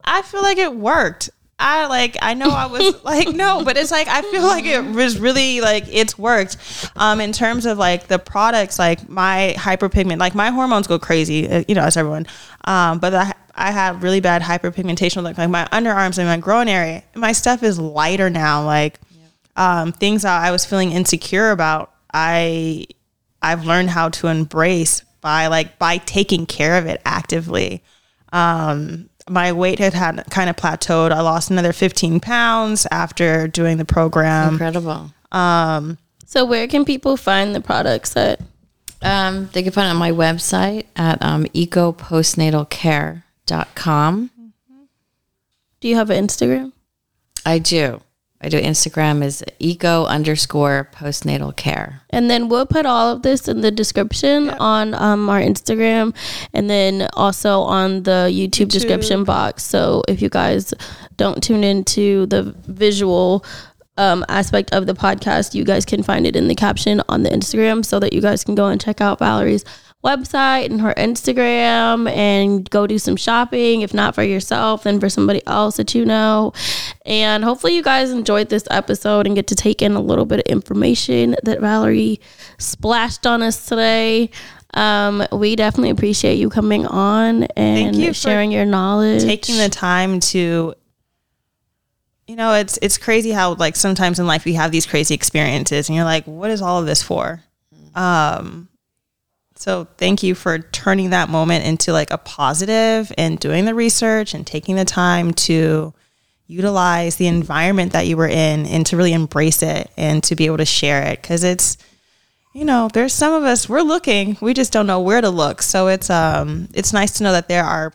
I feel like it worked. I like I know I was like no, but it's like I feel like it was really like it's worked. Um, in terms of like the products, like my hyperpigment, like my hormones go crazy, uh, you know, as everyone. Um, but I, I have really bad hyperpigmentation, like like my underarms and my groin area. My stuff is lighter now. Like um, things that I was feeling insecure about, I I've learned how to embrace by like by taking care of it actively. Um, my weight had had kind of plateaued. I lost another 15 pounds after doing the program.
Incredible.
Um,
So where can people find the products that
Um, they can find it on my website at um, ecopostnatalcare.com.
do you have an Instagram?
I do. I do. Instagram is eco underscore postnatal care.
And then we'll put all of this in the description on um, our Instagram and then also on the YouTube, description box. So if you guys don't tune into the visual um, aspect of the podcast, you guys can find it in the caption on the Instagram so that you guys can go and check out Valerie's website and her Instagram and go do some shopping. If not for yourself, then for somebody else that you know. And hopefully, you guys enjoyed this episode and get to take in a little bit of information that Valerie splashed on us today. Um, we definitely appreciate you coming on and
you for
sharing your knowledge.
taking the time to you know it's it's crazy how like sometimes in life we have these crazy experiences and you're like what is all of this for um so thank you for turning that moment into like a positive and doing the research and taking the time to utilize the environment that you were in and to really embrace it and to be able to share it. Because it's you know there's some of us we're looking we just don't know where to look. So it's um it's nice to know that there are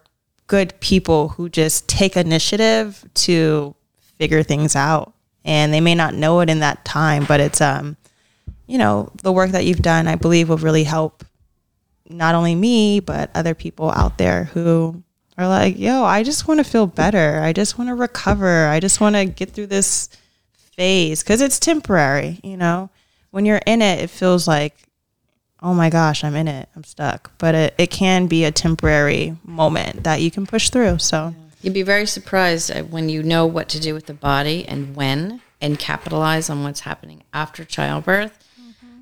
good people who just take initiative to figure things out. And they may not know it in that time but it's um you know the work that you've done i believe will really help not only me but other people out there who are like yo i just want to feel better. I just want to recover. I just want to get through this phase because it's temporary you know? When you're in it it feels like oh my gosh i'm in it. I'm stuck. But it, it can be a temporary moment that you can push through so.
You'd be very surprised uh, when you know what to do with the body and when and capitalize on what's happening after childbirth.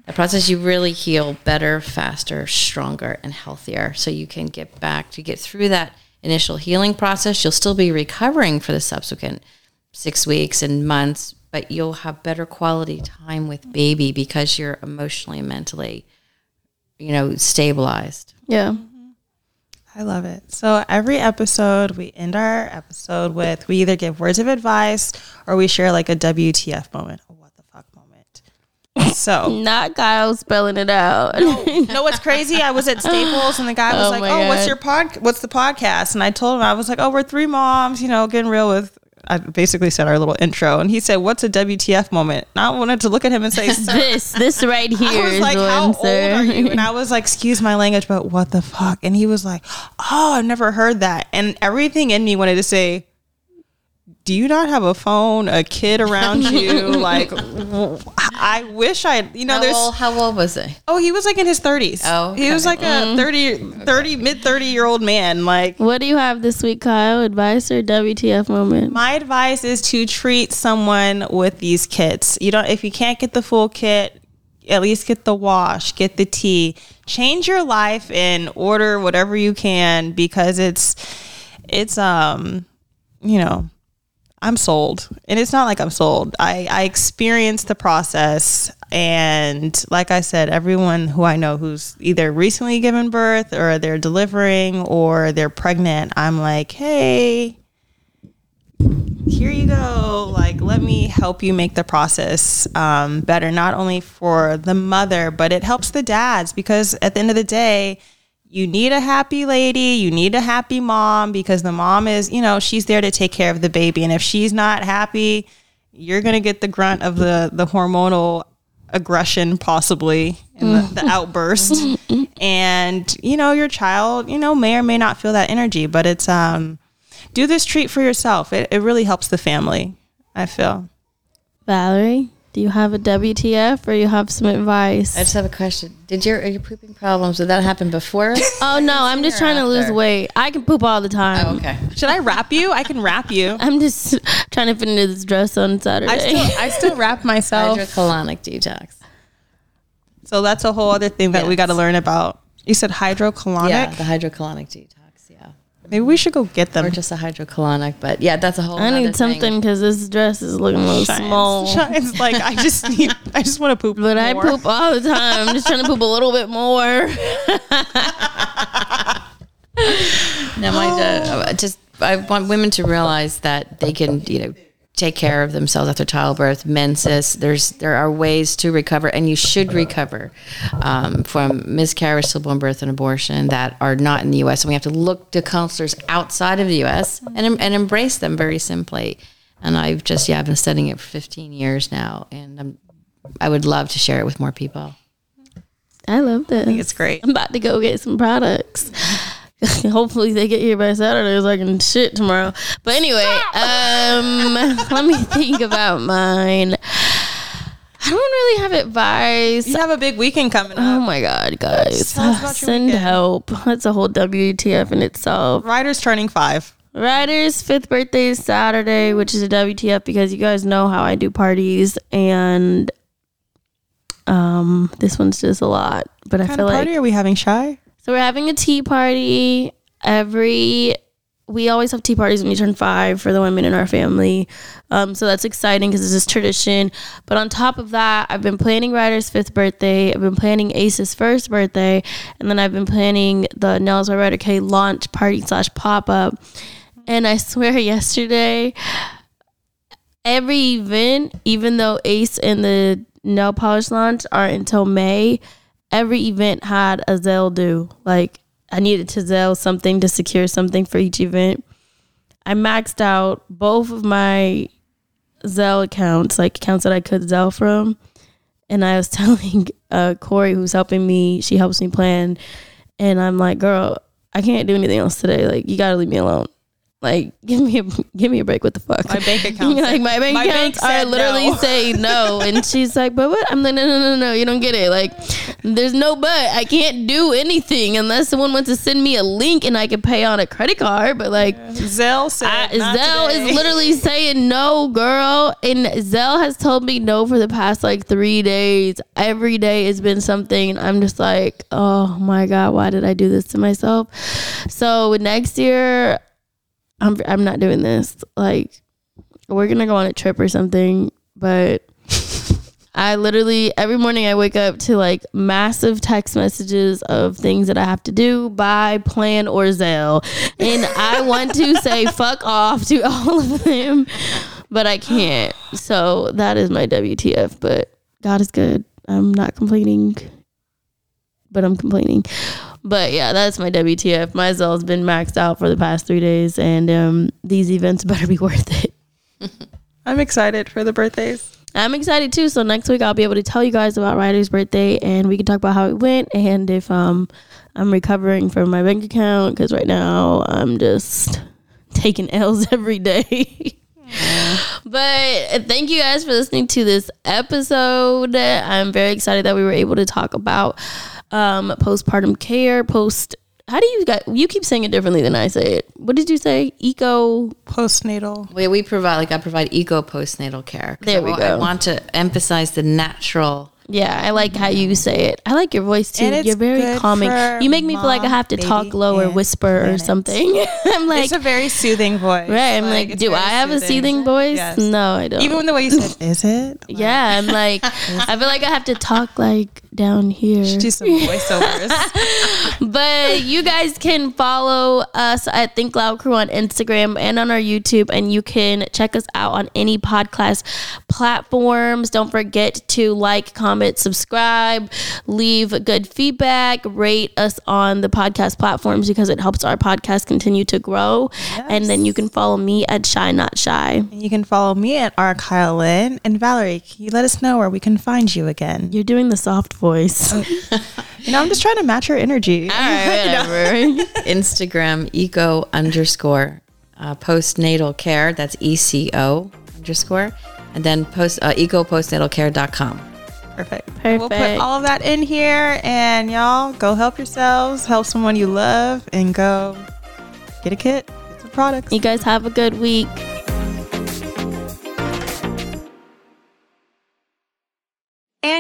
The process you really heal better, faster, stronger, and healthier. So you can get back to get through that initial healing process. You'll still be recovering for the subsequent six weeks and months, but you'll have better quality time with baby because you're emotionally and mentally, you know, stabilized.
yeah. Mm-hmm.
I love it. So every episode, we end our episode with we either give words of advice or we share like a WTF moment, a what the fuck moment. So
Not Kyle spelling it out.
no, know what's crazy? I was at Staples and the guy was
Oh
like, "Oh, what's your pod? What's the podcast?" And I told him I was like, "Oh, we're three moms, you know, getting real with." I basically said our little intro, and he said, "What's a WTF moment?" And I wanted to look at him and say, "Sir,
this, this right here
I was like, "How old
sir.
are you?" And I was like, "Excuse my language, but what the fuck?" And he was like, "Oh, I've never heard that." And everything in me wanted to say, "Do you not have a phone, a kid around you?" like, I wish I, you know,
How
there's.
old, how old was he?
Oh, he was like in his 30s.
Oh,
he was
okay.
like a 30, 30 mid 30 year old man. Like,
What do you have this week, Kyle? Advice or WTF moment?
my advice is to treat someone with these kits. You don't if you can't get the full kit, at least get the wash, get the tea. Change your life and order whatever you can because it's it's um you know, I'm sold. And it's not like I'm sold. I I experienced the process and like I said, everyone who I know who's either recently given birth or they're delivering or they're pregnant, I'm like, "Hey, here you go. Like, let me help you make the process um, better, not only for the mother, but it helps the dads because at the end of the day, you need a happy lady, you need a happy mom because the mom is, you know, she's there to take care of the baby. And if she's not happy, you're going to get the grunt of the, the hormonal aggression possibly and the, the outburst. And you know your child you know may or may not feel that energy but it's um do this treat for yourself. It, it really helps the family i feel.
Valerie, do you have a WTF or you have some advice?
I just have a question. Did your your pooping problems did that happen before?
oh no, I'm just trying to lose
after?
weight. I can poop all the time.
Oh, okay.
should i wrap you i can wrap you
I'm just trying to fit into this dress on Saturday.
i still i still wrap myself
Hydrocolonic detox.
so that's a whole other thing that we got to learn about you said hydrocolonic
Yeah, the hydrocolonic detox. Yeah,
maybe we should go get them
or just a hydrocolonic. But yeah, that's a whole.
I need something because this dress is looking a little small.
it's like i just need i just want to poop
But I poop all the time. I'm just trying to poop a little bit more.
No, my uh, just I want women to realize that they can, you know, take care of themselves after childbirth, menses. There's there are ways to recover, and you should recover um, from miscarriage, stillborn birth, and abortion that are not in the U.S. And we have to look to counselors outside of the U.S. and and embrace them very simply. And I've just yeah, I've been studying it for 15 years now, and I'm, I would love to share it with more people.
I love this.
I think it's great
I'm about to go get some products. Hopefully they get here by Saturday so I can shit tomorrow. But anyway, um, let me think about mine. I don't really have advice.
you have a big weekend coming
Oh my god, guys!
Tell us about your
Send
weekend.
help. That's a whole WTF in itself.
ryder's turning five
Ryder's fifth birthday is Saturday, which is a WTF because you guys know how I do parties, and um, this one's just a lot. But I
kind
feel like
party are we having shy
so we're having a tea party every. We always have tea parties when we turn five for the women in our family, um, so that's exciting because it's this tradition. But on top of that, I've been planning Ryder's fifth birthday. I've been planning Ace's first birthday, and then I've been planning the Nails by Ryder K launch party slash pop up. And I swear, yesterday, every event, even though Ace and the nail polish launch aren't until May, every event had a Zelle do. Like I needed to Zelle something to secure something for each event. I maxed out both of my Zelle accounts, like accounts that I could Zelle from. And I was telling uh, Corey, who's helping me, she helps me plan. And I'm like, girl, I can't do anything else today. Like, you gotta leave me alone. Like, give me a give me a break. What the fuck?
My bank account
like my bank
my bank
accounts are literally
no.
say no, and she's like, "But what?" I'm like, "No, no, no, no. You don't get it. Like, there's no but. I can't do anything unless someone wants to send me a link and I can pay on a credit card. But like,
Zelle said
I, Zelle
today.
is literally saying no, girl. And Zelle has told me no for the past like three days. Every day has been something. I'm just like, oh my God, why did I do this to myself? So next year, I'm, I'm not doing this. Like, we're to go on a trip or something. But I literally every morning I wake up to like massive text messages of things that I have to do, buy, plan, or Zelle. And I want to say fuck off to all of them, but I can't. So that is my WTF. But God is good. I'm not complaining, but I'm complaining. But yeah, that's my WTF. My Zelle's been maxed out for the past three days, and um, these events better be worth it.
I'm excited for the birthdays.
I'm excited too. So next week I'll be able to tell you guys about Ryder's birthday, and we can talk about how it went, and if um I'm recovering from my bank account because right now I'm just taking L's every day. but thank you guys for listening to this episode. I'm very excited that we were able to talk about um postpartum care, post. How do you guys? You keep saying it differently than I say it. What did you say? Eco.
Postnatal.
We, we provide like I provide eco postnatal care.
There
I
we
wa-
go.
I want to emphasize the natural.
Yeah, I like how you say it. I like your voice too. You're very
good
calming. You make me feel like I have to talk low or
and
whisper or something. I'm like,
it's a very soothing voice.
right. I'm like,
it's
do I have a soothing voice?
Yes.
No, I don't.
Even the way you said, is it?
yeah, I'm like, I feel like I have to talk like down here.
Should do some voiceovers.
but you guys can follow us at Think Loud Crew on Instagram and on our YouTube, and you can check us out on any podcast platforms. Don't forget to like, comment, subscribe, leave good feedback, rate us on the podcast platforms because it helps our podcast continue to grow. And then you can follow me at Shy Not Shy.
And you can follow me at R. Kyle Lynn. And Valerie, can you let us know where we can find you again?
You're doing the soft voice.
You know, I'm just trying to match her energy.
All right, whatever.
Instagram eco underscore uh, postnatal care. That's E C O underscore. And then post uh, eco postnatalcare.com.
Perfect. Perfect. We'll put all of that in here. And y'all go help yourselves, help someone you love, and go get a kit, get some products.
you guys have a good week.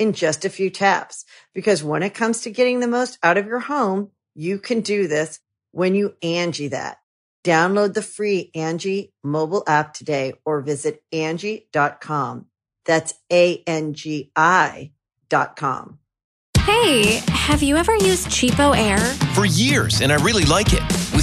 in just a few taps. Because when it comes to getting the most out of your home, you can do this when you Angi that. Download the free Angi mobile app today or visit Angi.com. That's A-N-G-I dot com.
Hey, have you ever used CheapOair?
For years, and I really like it.